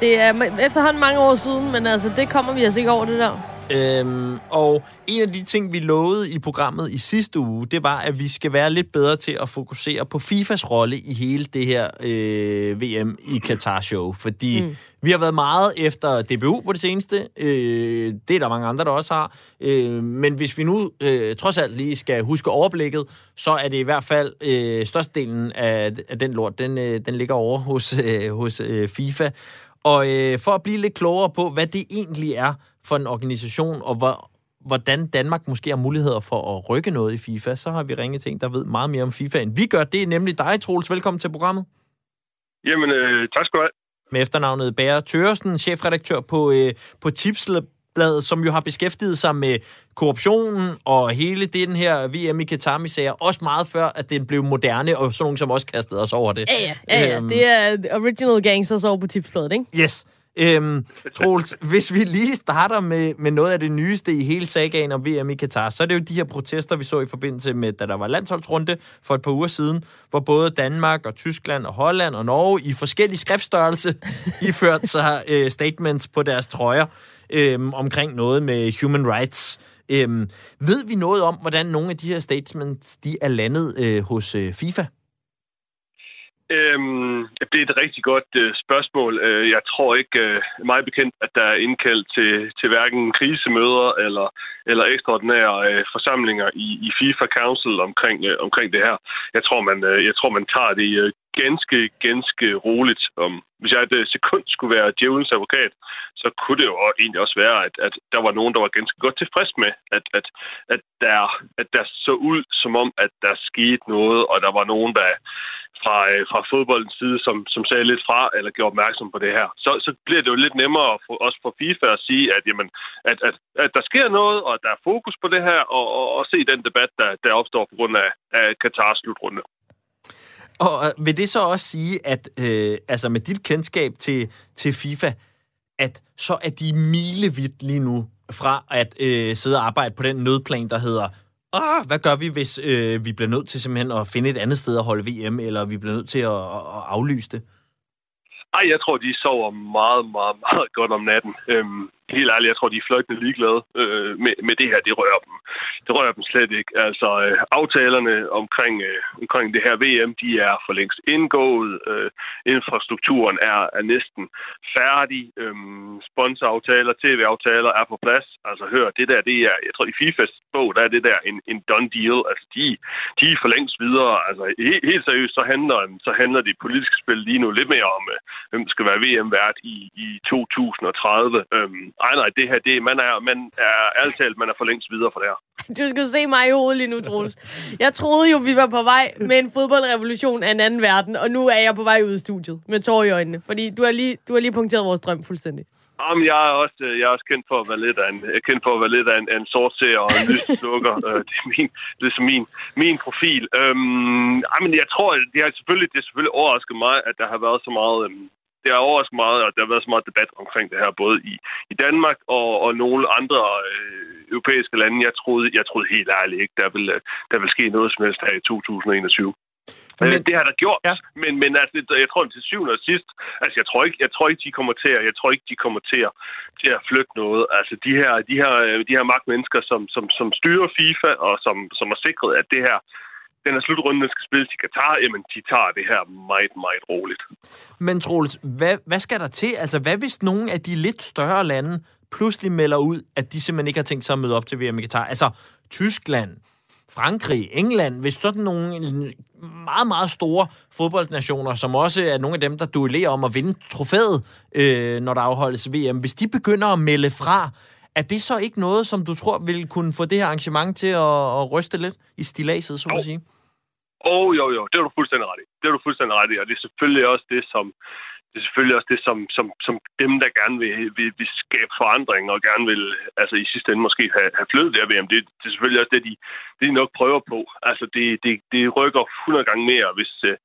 Det er efterhånden mange år siden, men altså, det kommer vi altså ikke over, det der. Øhm, og en af de ting, vi lovede i programmet i sidste uge, det var, at vi skal være lidt bedre til at fokusere på FIFAs rolle i hele det her øh, VM i Qatar-show. Fordi mm. vi har været meget efter DBU på det seneste. Øh, det er der mange andre, der også har. Øh, men hvis vi nu øh, trods alt lige skal huske overblikket, så er det i hvert fald øh, størstedelen af, af den lort, den, øh, den ligger over hos, øh, hos øh, FIFA. Og øh, for at blive lidt klogere på, hvad det egentlig er for en organisation, og hvor, hvordan Danmark måske har muligheder for at rykke noget i FIFA, så har vi ringet til en, der ved meget mere om FIFA, end vi gør. Det er nemlig dig, Troels. Velkommen til programmet. Jamen, øh, tak skal du have. Med efternavnet Bære Tøresen, chefredaktør på, øh, på Tipsbladet, som jo har beskæftiget sig med korruptionen og hele den her VM i Qatar-misære, også meget før, at den blev moderne, og sådan nogen som også kastede os over det. Ja, ja, ja, ja. Øhm. Det er original gangsters over på tipsbladet, ikke? Yes. Øhm, Troels, hvis vi lige starter med, med noget af det nyeste i hele sagaen om VM i Katar, så er det jo de her protester, vi så i forbindelse med, da der var landsholdsrunde for et par uger siden, hvor både Danmark og Tyskland og Holland og Norge i forskellige skriftstørrelse iførte sig øh, statements på deres trøjer øh, omkring noget med human rights. Øh, ved vi noget om, hvordan nogle af de her statements de er landet øh, hos øh, FIFA? Øhm, det er et rigtig godt øh, spørgsmål. Øh, jeg tror ikke øh, meget bekendt, at der er indkaldt til, til hverken krisemøder eller, eller ekstraordinære øh, forsamlinger i, i FIFA Council omkring, øh, omkring det her. Jeg tror, man, øh, jeg tror, man tager det øh, ganske, ganske roligt. Om, hvis jeg et øh, sekund skulle være djævelens advokat, så kunne det jo egentlig også være, at, at der var nogen, der var ganske godt tilfreds med, at, at, at, der, at der så ud som om, at der skete noget, og der var nogen, der fra, øh, fra fodboldens side, som, som sagde lidt fra, eller gjorde opmærksom på det her. Så, så bliver det jo lidt nemmere for, også for FIFA at sige, at, jamen, at, at, at der sker noget, og at der er fokus på det her, og, og, og se den debat, der, der opstår på grund af, af Katars slutrunde. Og vil det så også sige, at øh, altså med dit kendskab til, til FIFA, at så er de milevidt lige nu fra at øh, sidde og arbejde på den nødplan, der hedder, ah, hvad gør vi, hvis øh, vi bliver nødt til simpelthen at finde et andet sted at holde VM, eller vi bliver nødt til at, at, aflyse det? Ej, jeg tror, de sover meget, meget, meget godt om natten. Øhm, helt ærligt, jeg tror, de er fløjtende ligeglade øh, med, med det her. Det rører dem. Det rører dem slet ikke. Altså, øh, aftalerne omkring, øh, omkring det her VM, de er for længst indgået. Øh, infrastrukturen er, er næsten færdig. Øh, sponsoraftaler, tv-aftaler er på plads. Altså, hør, det der, det er, jeg tror, i FIFAs bog, der er det der en, en done deal. Altså, de, de er for længst videre. Altså, helt, helt seriøst, så handler, så handler det politiske spil lige nu lidt mere om, øh, hvem skal være VM-vært i, i 2030. Øh, ej, nej, det her, det, man er, man er ærligt talt, man er for længst videre for det her. Du skal se mig i hovedet lige nu, Troels. Jeg troede jo, vi var på vej med en fodboldrevolution af en anden verden, og nu er jeg på vej ud af studiet med tår i øjnene, fordi du har lige, du har lige punkteret vores drøm fuldstændig. Jamen, jeg er også, øh, jeg er også kendt for at være lidt af en, jeg er kendt for at være lidt af en, af en sortseer og en lyslukker. øh, det er min, det er min, min profil. Øhm, jamen, jeg tror, det har selvfølgelig, det har selvfølgelig overrasket mig, at der har været så meget, øhm, det det har overrasket meget, og der har været så meget debat omkring det her, både i, i Danmark og, og nogle andre øh, europæiske lande. Jeg troede, jeg troede helt ærligt ikke, der vil, der vil ske noget som helst her i 2021. Men, det har der gjort, ja. men, men altså, jeg tror til syvende og sidst, altså jeg tror ikke, jeg tror ikke, de kommer til at, jeg tror ikke, de kommer til at, til at flytte noget. Altså de her, de her, de her magtmennesker, som, som, som styrer FIFA og som, som har sikret, at det her, den her slutrunde skal spilles i Katar, jamen de tager det her meget, meget roligt. Men Troels, hvad, hvad skal der til? Altså hvad hvis nogle af de lidt større lande pludselig melder ud, at de simpelthen ikke har tænkt sig at møde op til VM i Katar? Altså Tyskland, Frankrig, England, hvis sådan nogle meget, meget store fodboldnationer, som også er nogle af dem, der duellerer om at vinde trofæet, øh, når der afholdes VM, hvis de begynder at melde fra, er det så ikke noget, som du tror vil kunne få det her arrangement til at, at ryste lidt i stilaset, så at sige? Åh, oh, jo, jo, det er du fuldstændig ret i. Det er du fuldstændig ret i, og det er selvfølgelig også det, som, det er selvfølgelig også det, som, som, som dem, der gerne vil, vil, vil skabe forandring og gerne vil, altså i sidste ende måske have, have flyttet der VM, det, det er selvfølgelig også det, de, det, de nok prøver på. Altså det, det, det rykker 100 gange mere, hvis uh,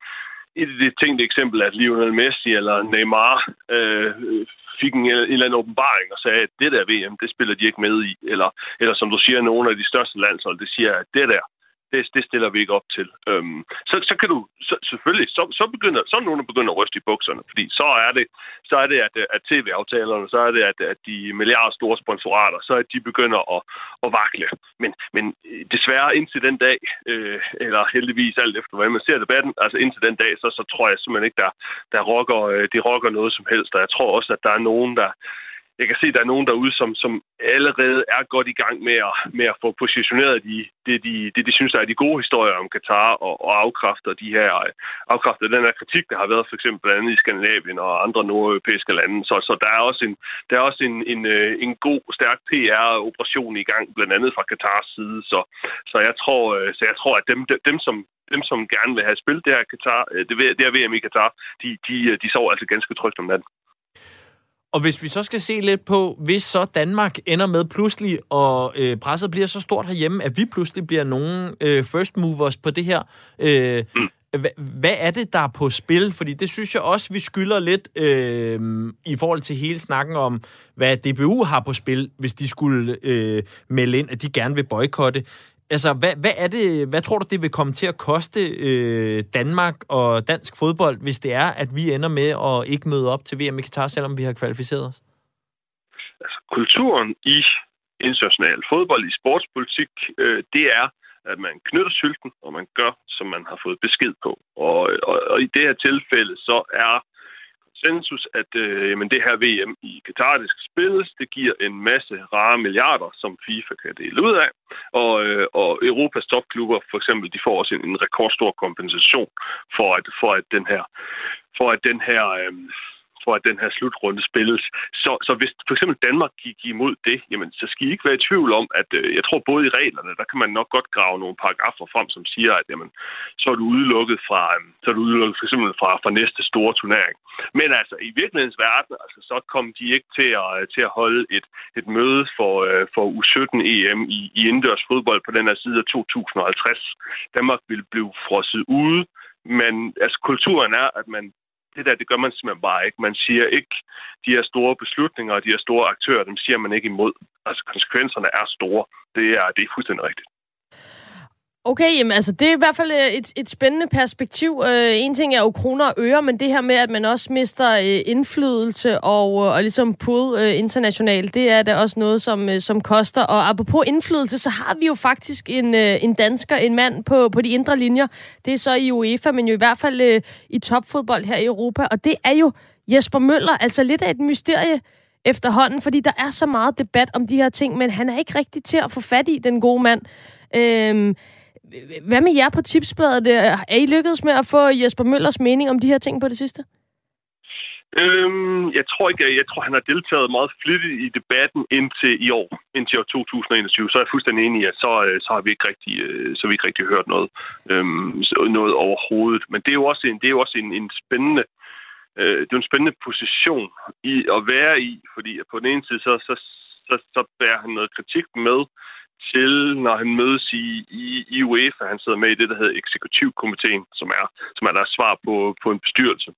et af de tænkte eksempel, at Lionel Messi eller Neymar øh, fik en, en eller anden åbenbaring og sagde, at det der VM, det spiller de ikke med i. Eller, eller som du siger, nogle af de største landshold, det siger, at det der, det, det stiller vi ikke op til. Øhm, så, så kan du så, selvfølgelig, så, så, begynder, så er nogen, der begynder at ryste i bukserne, fordi så er det, så er det at, at tv-aftalerne, så er det, at, at de milliarder store sponsorater, så er de begynder at, at vakle. Men, men øh, desværre indtil den dag, øh, eller heldigvis alt efter, hvordan man ser debatten, altså indtil den dag, så, så tror jeg simpelthen ikke, der, der rocker, øh, det rocker noget som helst. Og jeg tror også, at der er nogen, der, jeg kan se, at der er nogen derude, som, som allerede er godt i gang med at, med at få positioneret de, det, de, det, de synes der er de gode historier om Katar og, og afkræfter de her afkræfter den her kritik, der har været for eksempel blandt andet i Skandinavien og andre nordeuropæiske lande. Så, så der er også en, der er også en, en, øh, en god, stærk PR-operation i gang, blandt andet fra Katars side. Så, så, jeg, tror, øh, så jeg tror, at dem, dem som dem, som gerne vil have spillet det her, Katar, øh, det, det her VM i Katar, de, de, de sover altså ganske trygt om natten. Og hvis vi så skal se lidt på, hvis så Danmark ender med pludselig, og øh, presset bliver så stort herhjemme, at vi pludselig bliver nogle øh, first movers på det her, øh, mm. Hvad er det, der er på spil? Fordi det synes jeg også, vi skylder lidt øh, i forhold til hele snakken om, hvad DBU har på spil, hvis de skulle øh, melde ind, at de gerne vil boykotte. Altså, hvad, hvad, er det, hvad tror du, det vil komme til at koste øh, Danmark og dansk fodbold, hvis det er, at vi ender med at ikke møde op til VM i Qatar, selvom vi har kvalificeret os? Altså, kulturen i international fodbold, i sportspolitik, øh, det er, at man knytter sylten, og man gør, som man har fået besked på. Og, og, og i det her tilfælde, så er konsensus, at øh, jamen, det her VM i Katar, det skal spilles. Det giver en masse rare milliarder, som FIFA kan dele ud af. Og, øh, og Europas topklubber, for eksempel, de får også en, en rekordstor kompensation for, at, for at den her for at den her øh, for at den her slutrunde spilles. Så, så hvis for eksempel Danmark gik imod det, jamen, så skal I ikke være i tvivl om, at øh, jeg tror både i reglerne, der kan man nok godt grave nogle paragrafer frem, som siger, at jamen, så er du udelukket fra, øh, så er du udelukket for eksempel fra, fra næste store turnering. Men altså, i virkelighedens verden, altså, så kom de ikke til at, øh, til at holde et, et møde for, øh, for U17 EM i, i indendørs fodbold på den her side af 2050. Danmark ville blive frosset ude, men altså, kulturen er, at man det der, det gør man simpelthen bare ikke. Man siger ikke, de her store beslutninger og de her store aktører, dem siger man ikke imod. Altså konsekvenserne er store. Det er, det er fuldstændig rigtigt. Okay, jamen altså det er i hvert fald øh, et, et spændende perspektiv. Øh, en ting er jo kroner og øre, men det her med, at man også mister øh, indflydelse og, øh, og ligesom pull øh, internationalt, det er da også noget, som, øh, som koster. Og apropos indflydelse, så har vi jo faktisk en, øh, en dansker, en mand på, på de indre linjer. Det er så i UEFA, men jo i hvert fald øh, i topfodbold her i Europa. Og det er jo Jesper Møller, altså lidt af et mysterie efterhånden, fordi der er så meget debat om de her ting, men han er ikke rigtig til at få fat i, den gode mand. Øh, hvad med jer på Tipsbladet? Er I lykkedes med at få Jesper Møllers mening om de her ting på det sidste? Øhm, jeg tror ikke, jeg tror, han har deltaget meget flittigt i debatten indtil i år, indtil år 2021. Så er jeg fuldstændig enig i, at så, øh, så har vi ikke rigtig, øh, så har vi ikke rigtig hørt noget, øhm, noget overhovedet. Men det er jo også en, det er jo også en, en spændende, øh, det er en spændende position i at være i, fordi på den ene side, så, så, så, så bærer han noget kritik med, til, når han mødes i, i, i UEFA. Han sidder med i det, der hedder eksekutivkomiteen, som er, som er deres svar på, på en bestyrelse.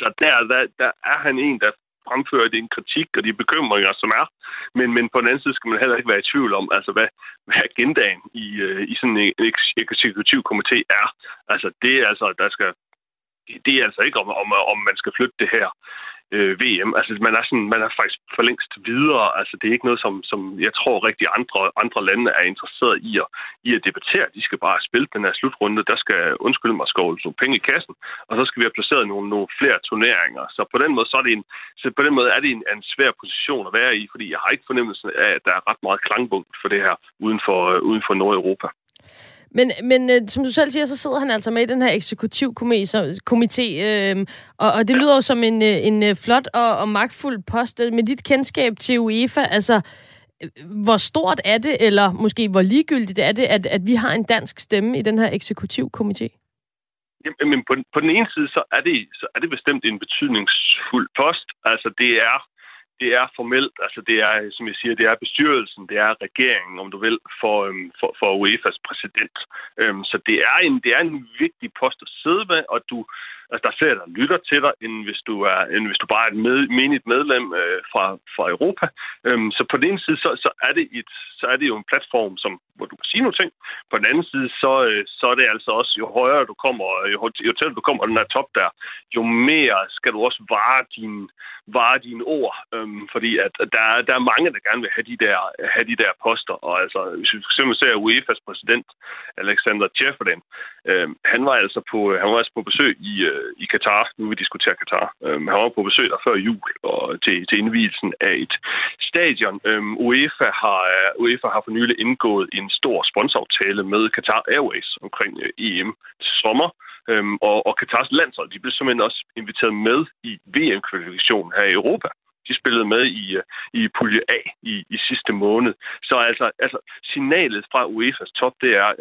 Så der, der, der er han en, der fremfører den kritik og de bekymringer, som er. Men, men på den anden side skal man heller ikke være i tvivl om, altså hvad, hvad agendaen i, øh, i sådan en eksekutiv komité er. Altså det er altså, der skal det er altså ikke om, om, om man skal flytte det her øh, VM. Altså, man er, sådan, man er faktisk for længst videre. Altså, det er ikke noget, som, som jeg tror rigtig andre, andre lande er interesseret i at, i at debattere. De skal bare spille den her slutrunde. Der skal, undskyld mig, skovle nogle penge i kassen, og så skal vi have placeret nogle, nogle flere turneringer. Så på den måde, så er det en, så på den måde er det en, en svær position at være i, fordi jeg har ikke fornemmelsen af, at der er ret meget klangbund for det her uden for, øh, uden for Nordeuropa. Men, men øh, som du selv siger, så sidder han altså med i den her eksekutivkomité, øh, og, og det lyder jo som en, øh, en øh, flot og, og magtfuld post. Øh, med dit kendskab til UEFA, altså, øh, hvor stort er det, eller måske hvor ligegyldigt er det, at, at vi har en dansk stemme i den her eksekutivkomité? Jamen, på, på den ene side, så er, det, så er det bestemt en betydningsfuld post. Altså, det er det er formelt, altså det er, som jeg siger, det er bestyrelsen, det er regeringen, om du vil, for, øhm, for, for UEFA's præsident. Øhm, så det er, en, det er en vigtig post at sidde med, og du, Altså, der er der lytter til dig, end hvis du, er, end hvis du bare er et med, menigt medlem øh, fra, fra Europa. Øhm, så på den ene side, så, så, er det et, så er det jo en platform, som, hvor du kan sige nogle ting. På den anden side, så, øh, så er det altså også, jo højere du kommer, jo, jo tættere du kommer den der top der, jo mere skal du også vare dine, vare dine ord. Øhm, fordi at, der, der er mange, der gerne vil have de der, have de der poster. Og altså, hvis vi for eksempel ser UEFA's præsident, Alexander Tjefferden, øhm, han var altså på, han var altså på besøg i, øh, øh, i Katar. Nu vil vi diskutere Katar. Øh, han var på besøg der før jul og til, til indvielsen af et stadion. Øh, UEFA, har, øh, UEFA har for nylig indgået en stor sponsoraftale med Qatar Airways omkring øh, EM til sommer. Øhm, og, og Katars landshold, de blev simpelthen også inviteret med i VM-kvalifikationen her i Europa. De spillede med i, øh, i pulje A i, i sidste måned. Så altså, altså signalet fra UEFA's top, det er, at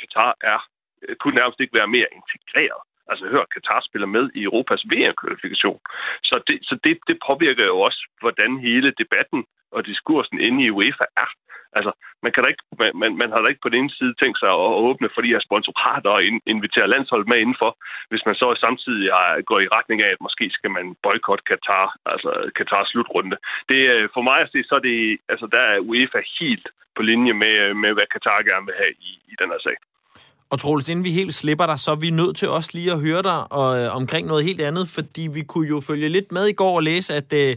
Katar er, øh, kunne nærmest ikke være mere integreret Altså hør, Katar spiller med i Europas VM-kvalifikation. Så, det, så det, det påvirker jo også, hvordan hele debatten og diskursen inde i UEFA er. Altså, man, kan da ikke, man, man har da ikke på den ene side tænkt sig at åbne for de her sponsorater og invitere landsholdet med indenfor, hvis man så samtidig går i retning af, at måske skal man boykotte Katar, altså Katars slutrunde. Det, øh, for mig at se, så er det, altså, der er UEFA helt på linje med, øh, med hvad Katar gerne vil have i, i den her sag. Og Troels, inden vi helt slipper dig, så er vi nødt til også lige at høre dig og, øh, omkring noget helt andet, fordi vi kunne jo følge lidt med i går og læse, at øh,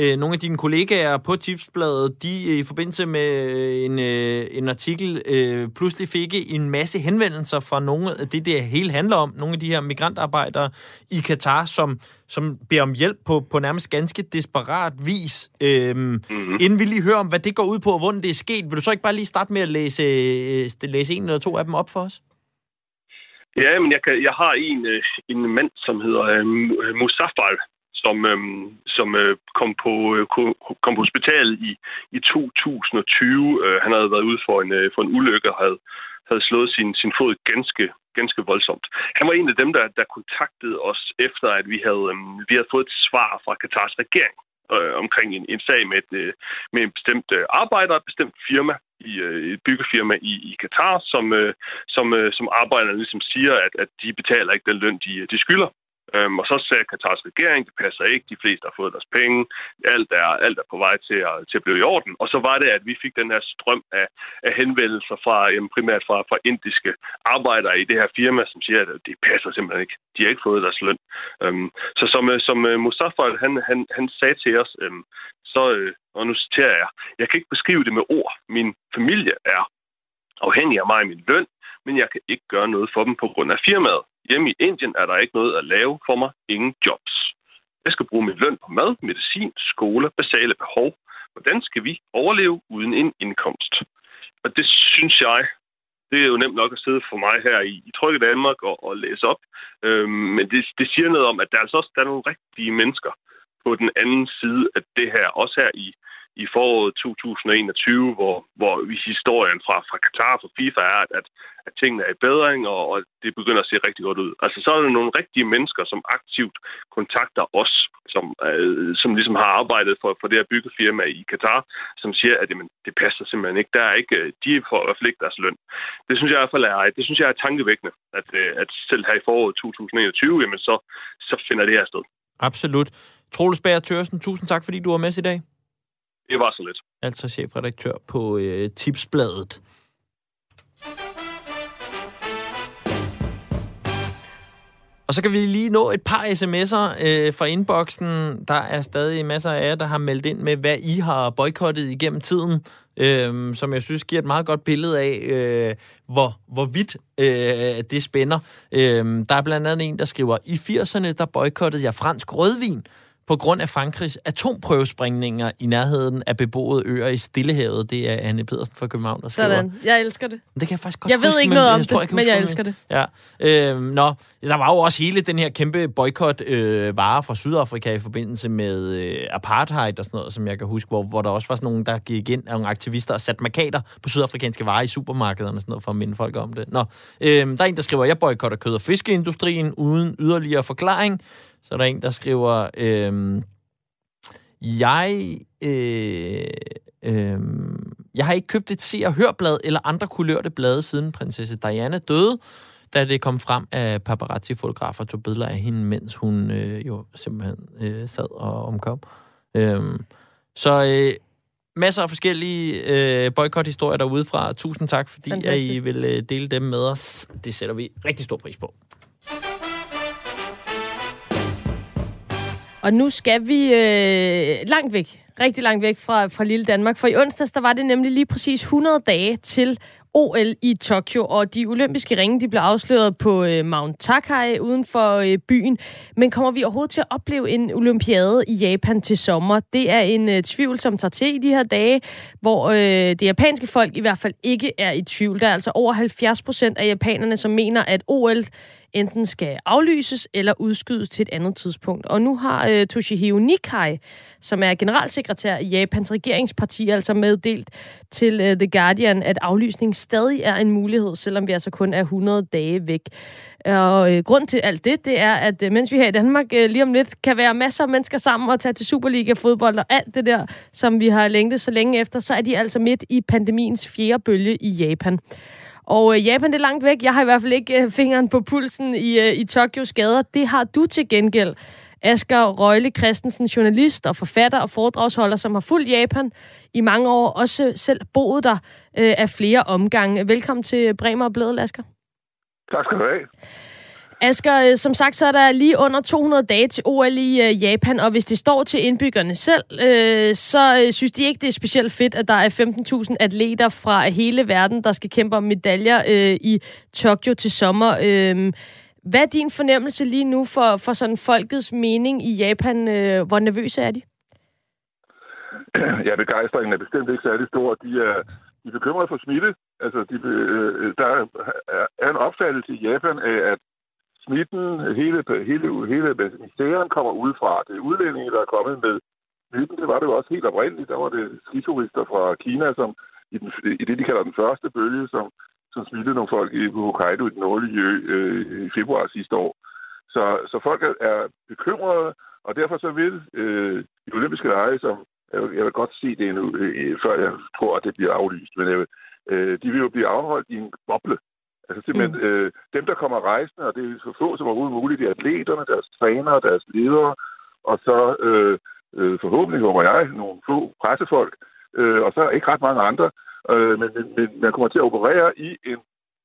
øh, nogle af dine kollegaer på Tipsbladet, de øh, i forbindelse med øh, en, øh, en artikel øh, pludselig fik en masse henvendelser fra nogle af det, det hele handler om, nogle af de her migrantarbejdere i Katar, som, som beder om hjælp på, på nærmest ganske desperat vis. Øhm, mm-hmm. Inden vi lige hører om, hvad det går ud på, og hvordan det er sket, vil du så ikke bare lige starte med at læse, læse en eller to af dem op for os? Ja, men jeg, kan, jeg har en, en mand, som hedder øh, Mustafa som, øhm, som øh, kom, på, øh, kom på hospitalet i, i 2020. Øh, han havde været ude for en, øh, for en ulykke og havde, havde slået sin, sin fod ganske, ganske voldsomt. Han var en af dem, der, der kontaktede os efter, at vi havde, øh, vi havde fået et svar fra Katars regering øh, omkring en, en sag med, et, øh, med en bestemt øh, arbejder, et bestemt firma, i øh, et byggefirma i, i Katar, som, øh, som, øh, som arbejderne ligesom siger, at, at de betaler ikke den løn, de, de skylder. Øhm, og så sagde Katars regering, det passer ikke, de fleste har fået deres penge, alt er, alt er på vej til at, til at blive i orden. Og så var det, at vi fik den her strøm af, af henvendelser fra, jamen, primært fra, fra indiske arbejdere i det her firma, som siger, at det passer simpelthen ikke. De har ikke fået deres løn. Øhm, så som, øh, som øh, Mustafa, han, han, han sagde til os, øhm, så, øh, og nu citerer jeg, jeg kan ikke beskrive det med ord. Min familie er afhængig af mig og min løn, men jeg kan ikke gøre noget for dem på grund af firmaet. Hjemme i Indien er der ikke noget at lave for mig. Ingen jobs. Jeg skal bruge min løn på mad, medicin, skole, basale behov. Hvordan skal vi overleve uden en indkomst? Og det synes jeg, det er jo nemt nok at sidde for mig her i, i Trygge Danmark og, og læse op. Øhm, men det, det siger noget om, at der er altså også der er nogle rigtige mennesker på den anden side af det her, også her i i foråret 2021, hvor, hvor historien fra, fra Katar for FIFA er, at, at, tingene er i bedring, og, og det begynder at se rigtig godt ud. Altså, så er der nogle rigtige mennesker, som aktivt kontakter os, som, øh, som ligesom har arbejdet for, for det her byggefirma i Katar, som siger, at jamen, det passer simpelthen ikke. Der er ikke. Øh, de får i hvert fald ikke deres løn. Det synes jeg i hvert fald er, det synes jeg er tankevækkende, at, øh, at selv her i foråret 2021, jamen, så, så finder det her sted. Absolut. Troels Bager Tørsen, tusind tak, fordi du var med i dag. Det var så lidt. Altså chefredaktør på øh, Tipsbladet. Og så kan vi lige nå et par sms'er øh, fra inboxen. Der er stadig masser af jer, der har meldt ind med, hvad I har boykottet igennem tiden, øh, som jeg synes giver et meget godt billede af, øh, hvor, hvor vidt øh, det spænder. Øh, der er blandt andet en, der skriver, i 80'erne, der boykottede jeg fransk rødvin på grund af Frankrigs atomprøvesprængninger i nærheden af beboede øer i Stillehavet. Det er Anne Pedersen fra København, der skriver. Sådan. Jeg elsker det. Det kan jeg faktisk godt Jeg ved huske, ikke noget om jeg tror, det, jeg men jeg elsker det. Ja. Øhm, nå, der var jo også hele den her kæmpe boykot øh, varer fra Sydafrika i forbindelse med øh, apartheid og sådan noget, som jeg kan huske, hvor, hvor der også var sådan nogen, der gik ind af nogle aktivister og satte markader på sydafrikanske varer i supermarkederne og sådan noget, for at minde folk om det. Nå, øhm, der er en, der skriver, jeg boykotter kød- og fiskeindustrien uden yderligere forklaring. Så er der en, der skriver, øhm, jeg, øh, øh, jeg har ikke købt et se- og hørblad eller andre kulørte blade siden prinsesse Diana døde, da det kom frem, at paparazzi-fotografer tog billeder af hende, mens hun øh, jo simpelthen øh, sad og omkom. Øh, så øh, masser af forskellige øh, boykot-historier derude fra. Tusind tak, fordi at I vil øh, dele dem med os. Det sætter vi rigtig stor pris på. Og nu skal vi øh, langt væk, rigtig langt væk fra, fra lille Danmark. For i onsdags, der var det nemlig lige præcis 100 dage til OL i Tokyo, og de olympiske ringe de blev afsløret på øh, Mount Takai uden for øh, byen. Men kommer vi overhovedet til at opleve en olympiade i Japan til sommer? Det er en øh, tvivl, som tager til i de her dage, hvor øh, det japanske folk i hvert fald ikke er i tvivl. Der er altså over 70 procent af japanerne, som mener, at OL enten skal aflyses eller udskydes til et andet tidspunkt. Og nu har øh, Toshihiro Nikai, som er generalsekretær i Japans regeringsparti, altså meddelt til øh, The Guardian, at aflysning stadig er en mulighed, selvom vi altså kun er 100 dage væk. Og øh, grund til alt det, det er, at øh, mens vi her i Danmark øh, lige om lidt kan være masser af mennesker sammen og tage til Superliga-fodbold og alt det der, som vi har længtet så længe efter, så er de altså midt i pandemiens fjerde bølge i Japan. Og øh, Japan det er langt væk. Jeg har i hvert fald ikke øh, fingeren på pulsen i, øh, i Tokyos gader. Det har du til gengæld. Asger Røgle Christensen, journalist og forfatter og foredragsholder, som har fulgt Japan i mange år, også selv boet der øh, af flere omgange. Velkommen til Bremer og Blædel, Asger. Tak skal du have. Asger, øh, som sagt, så er der lige under 200 dage til OL i øh, Japan, og hvis det står til indbyggerne selv, øh, så øh, synes de ikke, det er specielt fedt, at der er 15.000 atleter fra hele verden, der skal kæmpe om medaljer øh, i Tokyo til sommer. Øh, hvad er din fornemmelse lige nu for, for sådan folkets mening i Japan? Øh, hvor nervøse er de? Ja, begejstringen er bestemt ikke særlig stor. De er, de er bekymrede for smitte. Altså, de, øh, der er en opfattelse i Japan af, at smitten, hele, hele, hele mysteriet kommer udefra. Det er udlændinge, der er kommet med smitten. Det var det jo også helt oprindeligt. Der var det skiturister fra Kina, som i, den, i det, de kalder den første bølge, som, som smittede nogle folk i Hokkaido i den nordlige ø øh, i februar sidste år. Så, så folk er, er bekymrede, og derfor så vil øh, de olympiske lege, som jeg vil, jeg vil godt se det endnu, øh, før jeg tror, at det bliver aflyst, men jeg vil, øh, de vil jo blive afholdt i en boble. Altså simpelthen mm. øh, dem, der kommer rejsende, og det er så få som overhovedet muligt, det er atleterne, deres trænere, deres ledere, og så øh, øh, forhåbentlig, håber jeg, nogle få pressefolk, øh, og så ikke ret mange andre, øh, men, men, men man kommer til at operere i en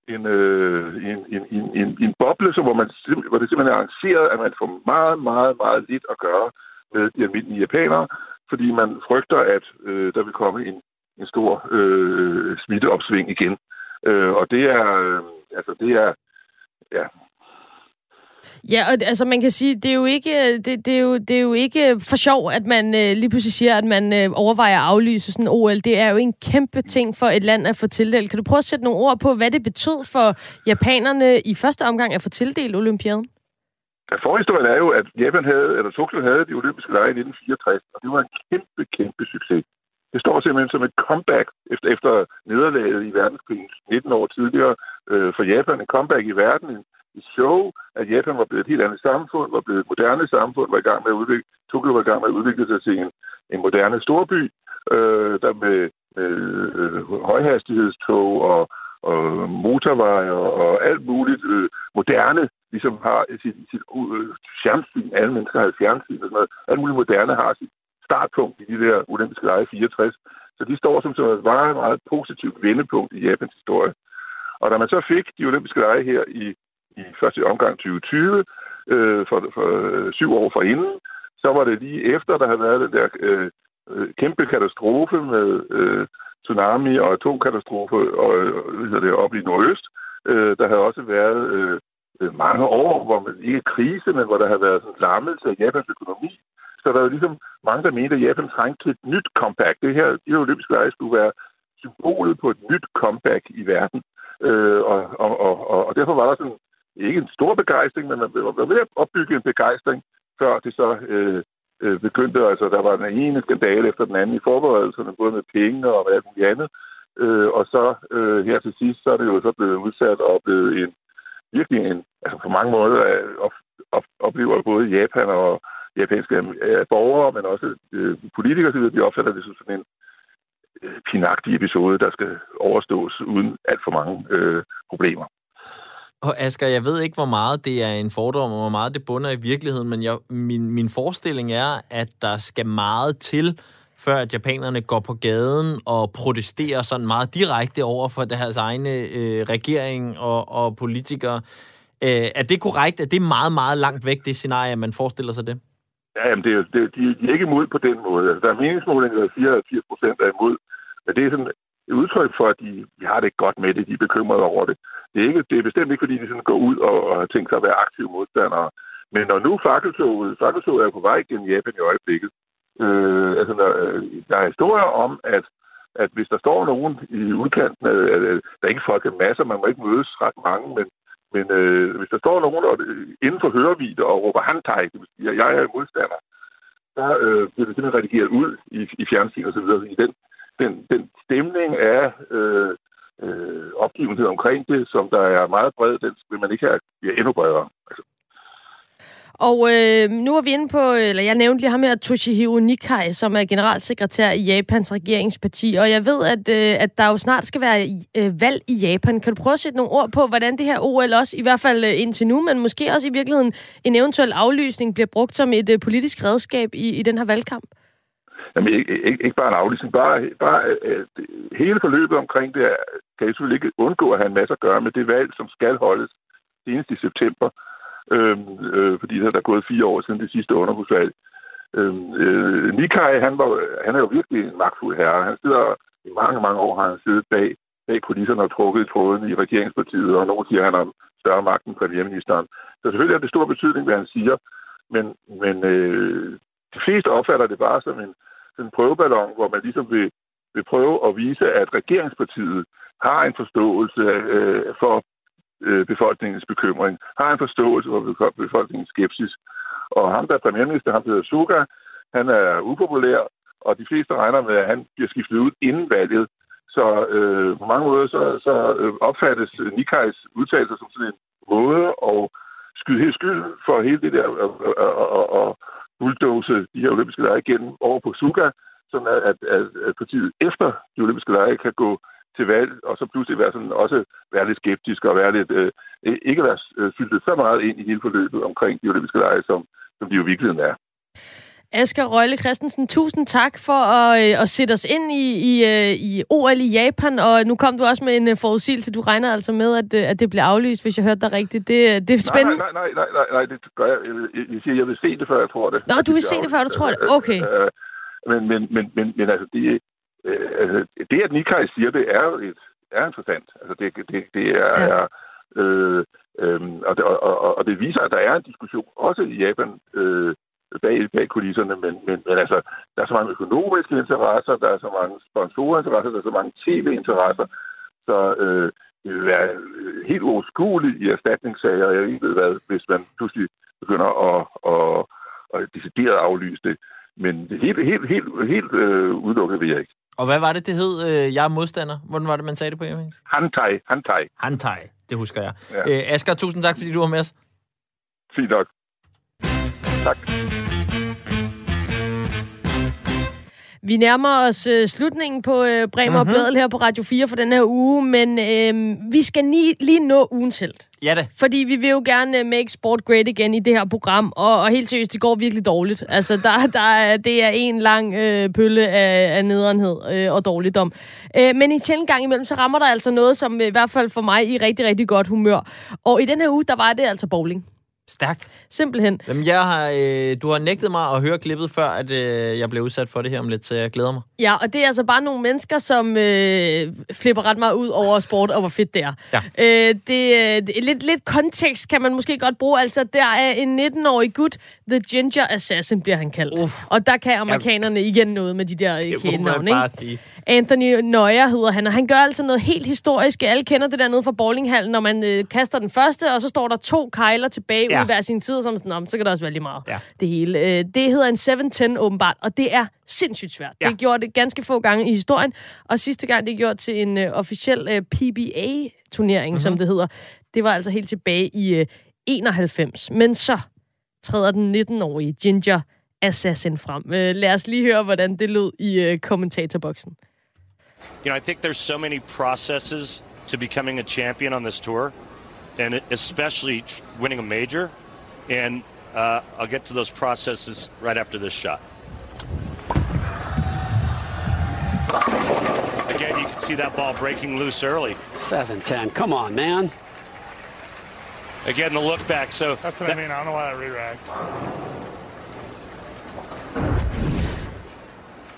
en, øh, en, en, en, en, en boble, så hvor, man, hvor det simpelthen er arrangeret, at man får meget, meget, meget lidt at gøre med de almindelige japanere, fordi man frygter, at øh, der vil komme en, en stor øh, smitteopsving igen. Øh, og det er, øh, altså det er, ja, Ja, og altså man kan sige, det er jo ikke, det, det er jo, det er jo ikke for sjov, at man øh, lige pludselig siger, at man øh, overvejer at aflyse sådan OL. Det er jo en kæmpe ting for et land at få tildelt. Kan du prøve at sætte nogle ord på, hvad det betød for japanerne i første omgang at få tildelt olympiaden? Ja, forhistorien er jo, at Japan havde, eller Tokyo havde de olympiske lege i 1964, og det var en kæmpe, kæmpe succes. Står simpelthen som et comeback efter, efter nederlaget i verdenskrigen 19 år tidligere øh, for Japan. En comeback i verden, en, et show, at Japan var blevet et helt andet samfund, var blevet et moderne samfund, var i gang med at udvikle, Tokyo var i gang med at udvikle sig til en, en moderne storby, øh, der med, med øh, højhastighedstog og, og motorveje og, og alt muligt øh, moderne, ligesom har sit, sit øh, fjernsyn, alle mennesker har fjernsyn og sådan noget, alt muligt moderne har sit startpunkt i de der olympiske lege 64. Så de står som sådan et meget, meget positivt vendepunkt i Japans historie. Og da man så fik de olympiske lege her i, i første omgang 2020, øh, for, for øh, syv år forinden, så var det lige efter, der havde været den der øh, øh kæmpe katastrofe med øh, tsunami og atomkatastrofe og, øh, det, op i Nordøst. Øh, der havde også været øh, øh, mange år, hvor man ikke krise, men hvor der havde været sådan lammelse af Japans økonomi. Så der er jo ligesom mange, der mente, at Japan trængte til et nyt comeback. Det her, de her olympiske lege skulle være symbolet på et nyt comeback i verden. Øh, og, og, og, og derfor var der sådan, ikke en stor begejstring, men man var ved at opbygge en begejstring, før det så øh, øh, begyndte. Altså, der var den ene skandale efter den anden i forberedelserne, både med penge og alt muligt andet. Øh, og så øh, her til sidst, så er det jo så blevet udsat og blevet en virkelig en, altså på mange måder øh, op, op, oplever både Japan og japanske øh, borgere, men også øh, politikere, så de opfatter det som sådan en øh, pinagtig episode, der skal overstås uden alt for mange øh, problemer. Og Asger, jeg ved ikke, hvor meget det er en fordom, og hvor meget det bunder i virkeligheden, men jeg, min, min forestilling er, at der skal meget til, før at japanerne går på gaden og protesterer sådan meget direkte over for deres egne øh, regering og, og politikere. Øh, er det korrekt? Er det meget, meget langt væk, det scenarie, man forestiller sig det? Ja, jamen det er, det, de, de er ikke imod på den måde. Altså, der er meningsmålinger, der 84 procent er imod. Men det er sådan et udtryk for, at de, de har det godt med det. De er bekymrede over det. Det er, ikke, det er bestemt ikke, fordi de sådan går ud og, og har tænkt sig at være aktive modstandere. Men når nu fakkeltoget, fakkeltoget er på vej gennem Japan i øjeblikket, øh, altså der, øh, der er historier om, at at hvis der står nogen i udkanten, øh, der er ikke folk en masse, man må ikke mødes ret mange, men men øh, hvis der står nogen der, øh, inden for hørevidde og råber handtag, det vil sige, at jeg er modstander, så øh, bliver det simpelthen redigeret ud i, i fjernsyn og så videre. I den, den, den stemning af øh, øh, opgivenhed omkring det, som der er meget bred, den vil man ikke have bliver endnu bredere. Altså, og øh, nu er vi inde på, eller jeg nævnte lige ham her, Toshihiro Nikai, som er generalsekretær i Japans regeringsparti. Og jeg ved, at, øh, at der jo snart skal være øh, valg i Japan. Kan du prøve at sætte nogle ord på, hvordan det her OL også, i hvert fald øh, indtil nu, men måske også i virkeligheden en eventuel aflysning, bliver brugt som et øh, politisk redskab i, i den her valgkamp? Jamen, ikke, ikke, ikke bare en aflysning, bare, bare øh, hele forløbet omkring det kan jeg selvfølgelig ikke undgå at have en masse at gøre med det valg, som skal holdes senest i september øh, øh, fordi der er gået fire år siden det sidste underhusvalg. Øhm, øh, øh, Nikai, han, var, han er jo virkelig en magtfuld herre. Han sidder i mange, mange år har han siddet bag, bag kulisserne og trukket tråden i regeringspartiet, og nogen siger, at han har større magt end premierministeren. Så selvfølgelig har det stor betydning, hvad han siger, men, men øh, de fleste opfatter det bare som en, en prøveballon, hvor man ligesom vil, vil prøve at vise, at regeringspartiet har en forståelse øh, for øh, befolkningens bekymring, har en forståelse for befolkningens skepsis. Og ham, der er premierminister, ham hedder Suga, han er upopulær, og de fleste regner med, at han bliver skiftet ud inden valget. Så øh, på mange måder så, så øh, opfattes øh, Nikais udtalelser som sådan en måde at skyde helt skyld for hele det der øh, og bulldoze de her olympiske lege igen over på Suga, sådan at, at, at partiet efter de olympiske lege kan gå til valg, og så pludselig være sådan, også være lidt skeptisk og være lidt, øh, ikke være øh, fyldt så meget ind i hele forløbet omkring de olympiske lege, som, som de jo i virkeligheden er. Asger Røgle Christensen, tusind tak for at, øh, at sætte os ind i, i, øh, i OL i Japan, og nu kom du også med en øh, forudsigelse. Du regner altså med, at, øh, at det bliver aflyst, hvis jeg hørte dig rigtigt. Det, det er spændende. Nej, nej, nej, nej, nej, nej det gør jeg. Jeg, jeg siger, jeg vil se det, før jeg tror det. Nå, du vil se det, før du tror det? Okay. Men, men, men, men, men altså, det, øh, altså, det, at Nikai siger det, er jo et, er interessant. Altså, det, det, det er... Ja. er øh, øh, og, det, og, og, og det viser, at der er en diskussion, også i Japan, øh, bag, bag kulisserne, men, men, men altså, der er så mange økonomiske interesser, der er så mange sponsorinteresser, der er så mange tv-interesser, så øh, det vil være helt uoverskueligt i erstatningssager, jeg ved hvad, hvis man pludselig begynder at, at, at decideret aflyse det. Men helt, helt, helt, helt øh, udelukket vil jeg ikke. Og hvad var det, det hed? Øh, jeg er modstander. Hvordan var det, man sagde det på engelsk? Hantai, hantai. Hantai, det husker jeg. Ja. Øh, Asger, tusind tak, fordi du var med os. Fint nok. Tak. Vi nærmer os øh, slutningen på øh, Bremer mm-hmm. og Blædel her på Radio 4 for den her uge, men øh, vi skal lige, lige nå ugens held. Ja da. Fordi vi vil jo gerne øh, make sport great igen i det her program, og, og helt seriøst, det går virkelig dårligt. Altså, der, der er, det er en lang øh, pølle af, af nederenhed øh, og dårligdom. Øh, men en sjældent gang imellem, så rammer der altså noget, som øh, i hvert fald for mig i rigtig, rigtig godt humør. Og i den her uge, der var det altså bowling. Stærkt. Simpelthen. Jamen, jeg har, øh, du har nægtet mig at høre klippet, før at, øh, jeg blev udsat for det her om lidt, så jeg glæder mig. Ja, og det er altså bare nogle mennesker, som øh, flipper ret meget ud over sport, og hvor fedt det er. Ja. Øh, det, øh, det, lidt, lidt kontekst kan man måske godt bruge. Altså, der er en 19-årig gut, The Ginger Assassin bliver han kaldt. Uff. Og der kan amerikanerne igen noget med de der øh, Det må man kædenavne, bare ikke? sige. Anthony Neuer hedder han, og han gør altså noget helt historisk. Alle kender det der nede fra bowlinghallen, når man øh, kaster den første, og så står der to kejler tilbage Ja. ud hver sin side, som sådan, "Nå, men så kan der også være lige meget. Ja. Det hele. Øh, det hedder en 710 åbenbart, og det er sindssygt svært. Ja. Det gjort det ganske få gange i historien, og sidste gang det gjort til en øh, officiel øh, PBA-turnering, mm-hmm. som det hedder. Det var altså helt tilbage i øh, 91. Men så træder den 19-årige Ginger Assassin frem. Øh, lad os lige høre, hvordan det lød i øh, kommentatorboksen. You know, I think there's so many processes to becoming a champion on this tour, and especially winning a major. And uh, I'll get to those processes right after this shot. Again, you can see that ball breaking loose early. 7-10. Come on, man. Again, the look back. So That's what I mean. I don't know why that re-racked.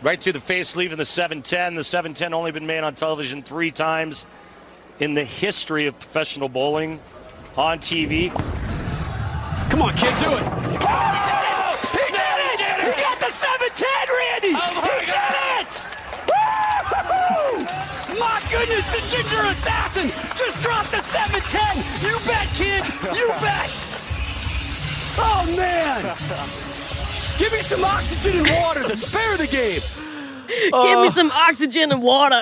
Right through the face, leaving the 710. The 710 only been made on television three times in the history of professional bowling on TV. Come on, kid, do it. Oh, he did it! He did it! He got the 710, Randy! Oh he did it! Woo-hoo-hoo! My goodness, the Ginger Assassin just dropped the 710! You bet, kid! You bet! Oh, man! Give me some oxygen and water to spare the game. Give me some oxygen and water.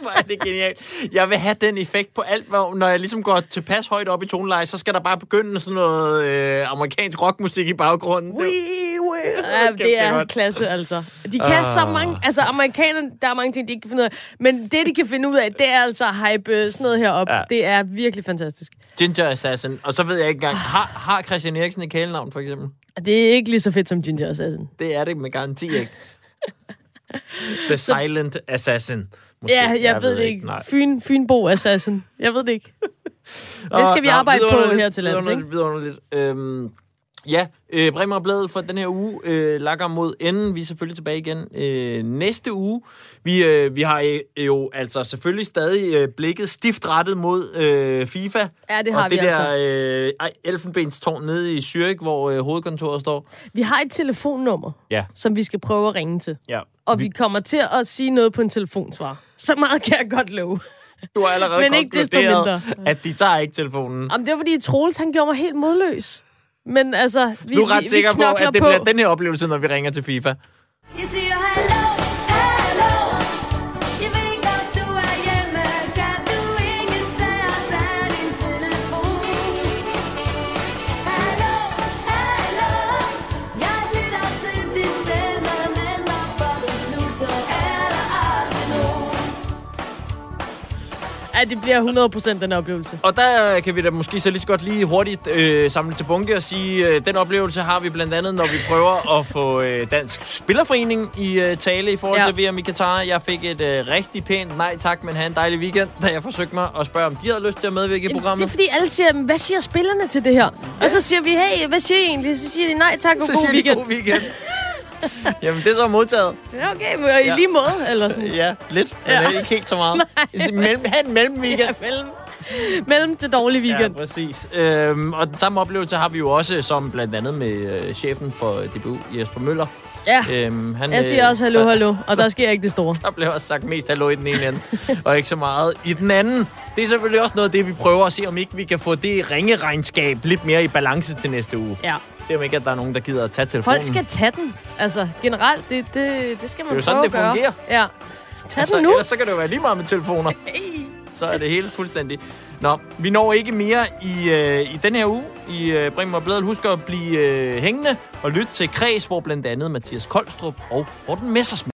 Hvor er det genialt. Jeg vil have den effekt på alt, hvor, når jeg ligesom går tilpas højt op i toneleje, så skal der bare begynde sådan noget øh, amerikansk rockmusik i baggrunden. Det, Ja, det det er godt. klasse, altså. De kan så mange... Altså, amerikanerne, der er mange ting, de ikke kan finde ud af. Men det, de kan finde ud af, det er altså at hype øh, sådan noget herop. Ja. Det er virkelig fantastisk. Ginger Assassin. Og så ved jeg ikke engang, har, har Christian Eriksen et kælenavn, for eksempel? Det er ikke lige så fedt som Ginger Assassin. Det er det med garanti ikke. The Silent Assassin. Måske. Ja, jeg, jeg ved det ikke. Nej. Fyn, Fynbo Assassin. Jeg ved det ikke. Det skal vi Nå, arbejde på vidunderligt, her til lands, ikke? Vidunderligt. Øhm, ja, øh, Bremer og Bladet for den her uge øh, lakker mod enden. Vi er selvfølgelig tilbage igen øh, næste uge. Vi, øh, vi har øh, jo altså selvfølgelig stadig øh, blikket stift rettet mod øh, FIFA. Ja, det har og vi det der altså. øh, ej, elfenbenstårn nede i Zürich, hvor øh, hovedkontoret står. Vi har et telefonnummer, Ja. som vi skal prøve at ringe til. ja. Og vi kommer til at sige noget på en telefonsvar. Så meget kan jeg godt love. Du har allerede Men konkluderet, at de tager ikke telefonen. Jamen, det var fordi Troels, han gjorde mig helt modløs. Men altså, vi, Du er ret vi, sikker på, at det på. bliver den her oplevelse, når vi ringer til FIFA. Jeg siger Ja, det bliver 100% den oplevelse. Og der kan vi da måske så lige så godt lige hurtigt øh, samle til bunke og sige, øh, den oplevelse har vi blandt andet, når vi prøver at få øh, Dansk Spillerforening i øh, tale i forhold Ja. ja. til VM i Katar. Jeg fik et øh, rigtig pænt nej tak, men have en dejlig weekend, da jeg forsøgte mig at spørge, om de havde lyst til at medvirke i Det er programmet. fordi alle siger, "Men hvad siger spillerne til det her? Og så siger vi, hey, hvad siger I egentlig? Så siger de, nej tak og Så god siger weekend. de god weekend. Jamen, det er så modtaget. Ja, okay, men i Ja. lige måde, eller sådan. Ja, lidt, men Ja. ikke helt så meget. mellem, have en mellem weekend. Ja, mellem, mellem til dårlig weekend. Ja, præcis. Øhm, og den samme oplevelse har vi jo også, som blandt andet med øh, chefen for DBU, Jesper Møller, Ja. Øhm, han, Jeg siger øh, også hallo, hallo, og der sker ikke det store. Der bliver også sagt mest hallo i den ene ende, og ikke så meget i den anden. Det er selvfølgelig også noget af det, vi prøver at se, om ikke vi kan få det ringeregnskab lidt mere i balance til næste uge. Ja. Se om ikke, at der er nogen, der gider at tage telefonen. Folk skal tage den. Altså, generelt, det, det, det skal man Det er jo sådan, prøve det at gøre. fungerer. Ja. Tag altså, den nu. Ellers så kan det jo være lige meget med telefoner. Så er det helt fuldstændig. Nå, vi når ikke mere i, øh, i den her uge i øh, Bremen og Bladet. Husk at blive øh, hængende og lytte til Kreds, hvor blandt andet Mathias Koldstrup og Morten Messersmith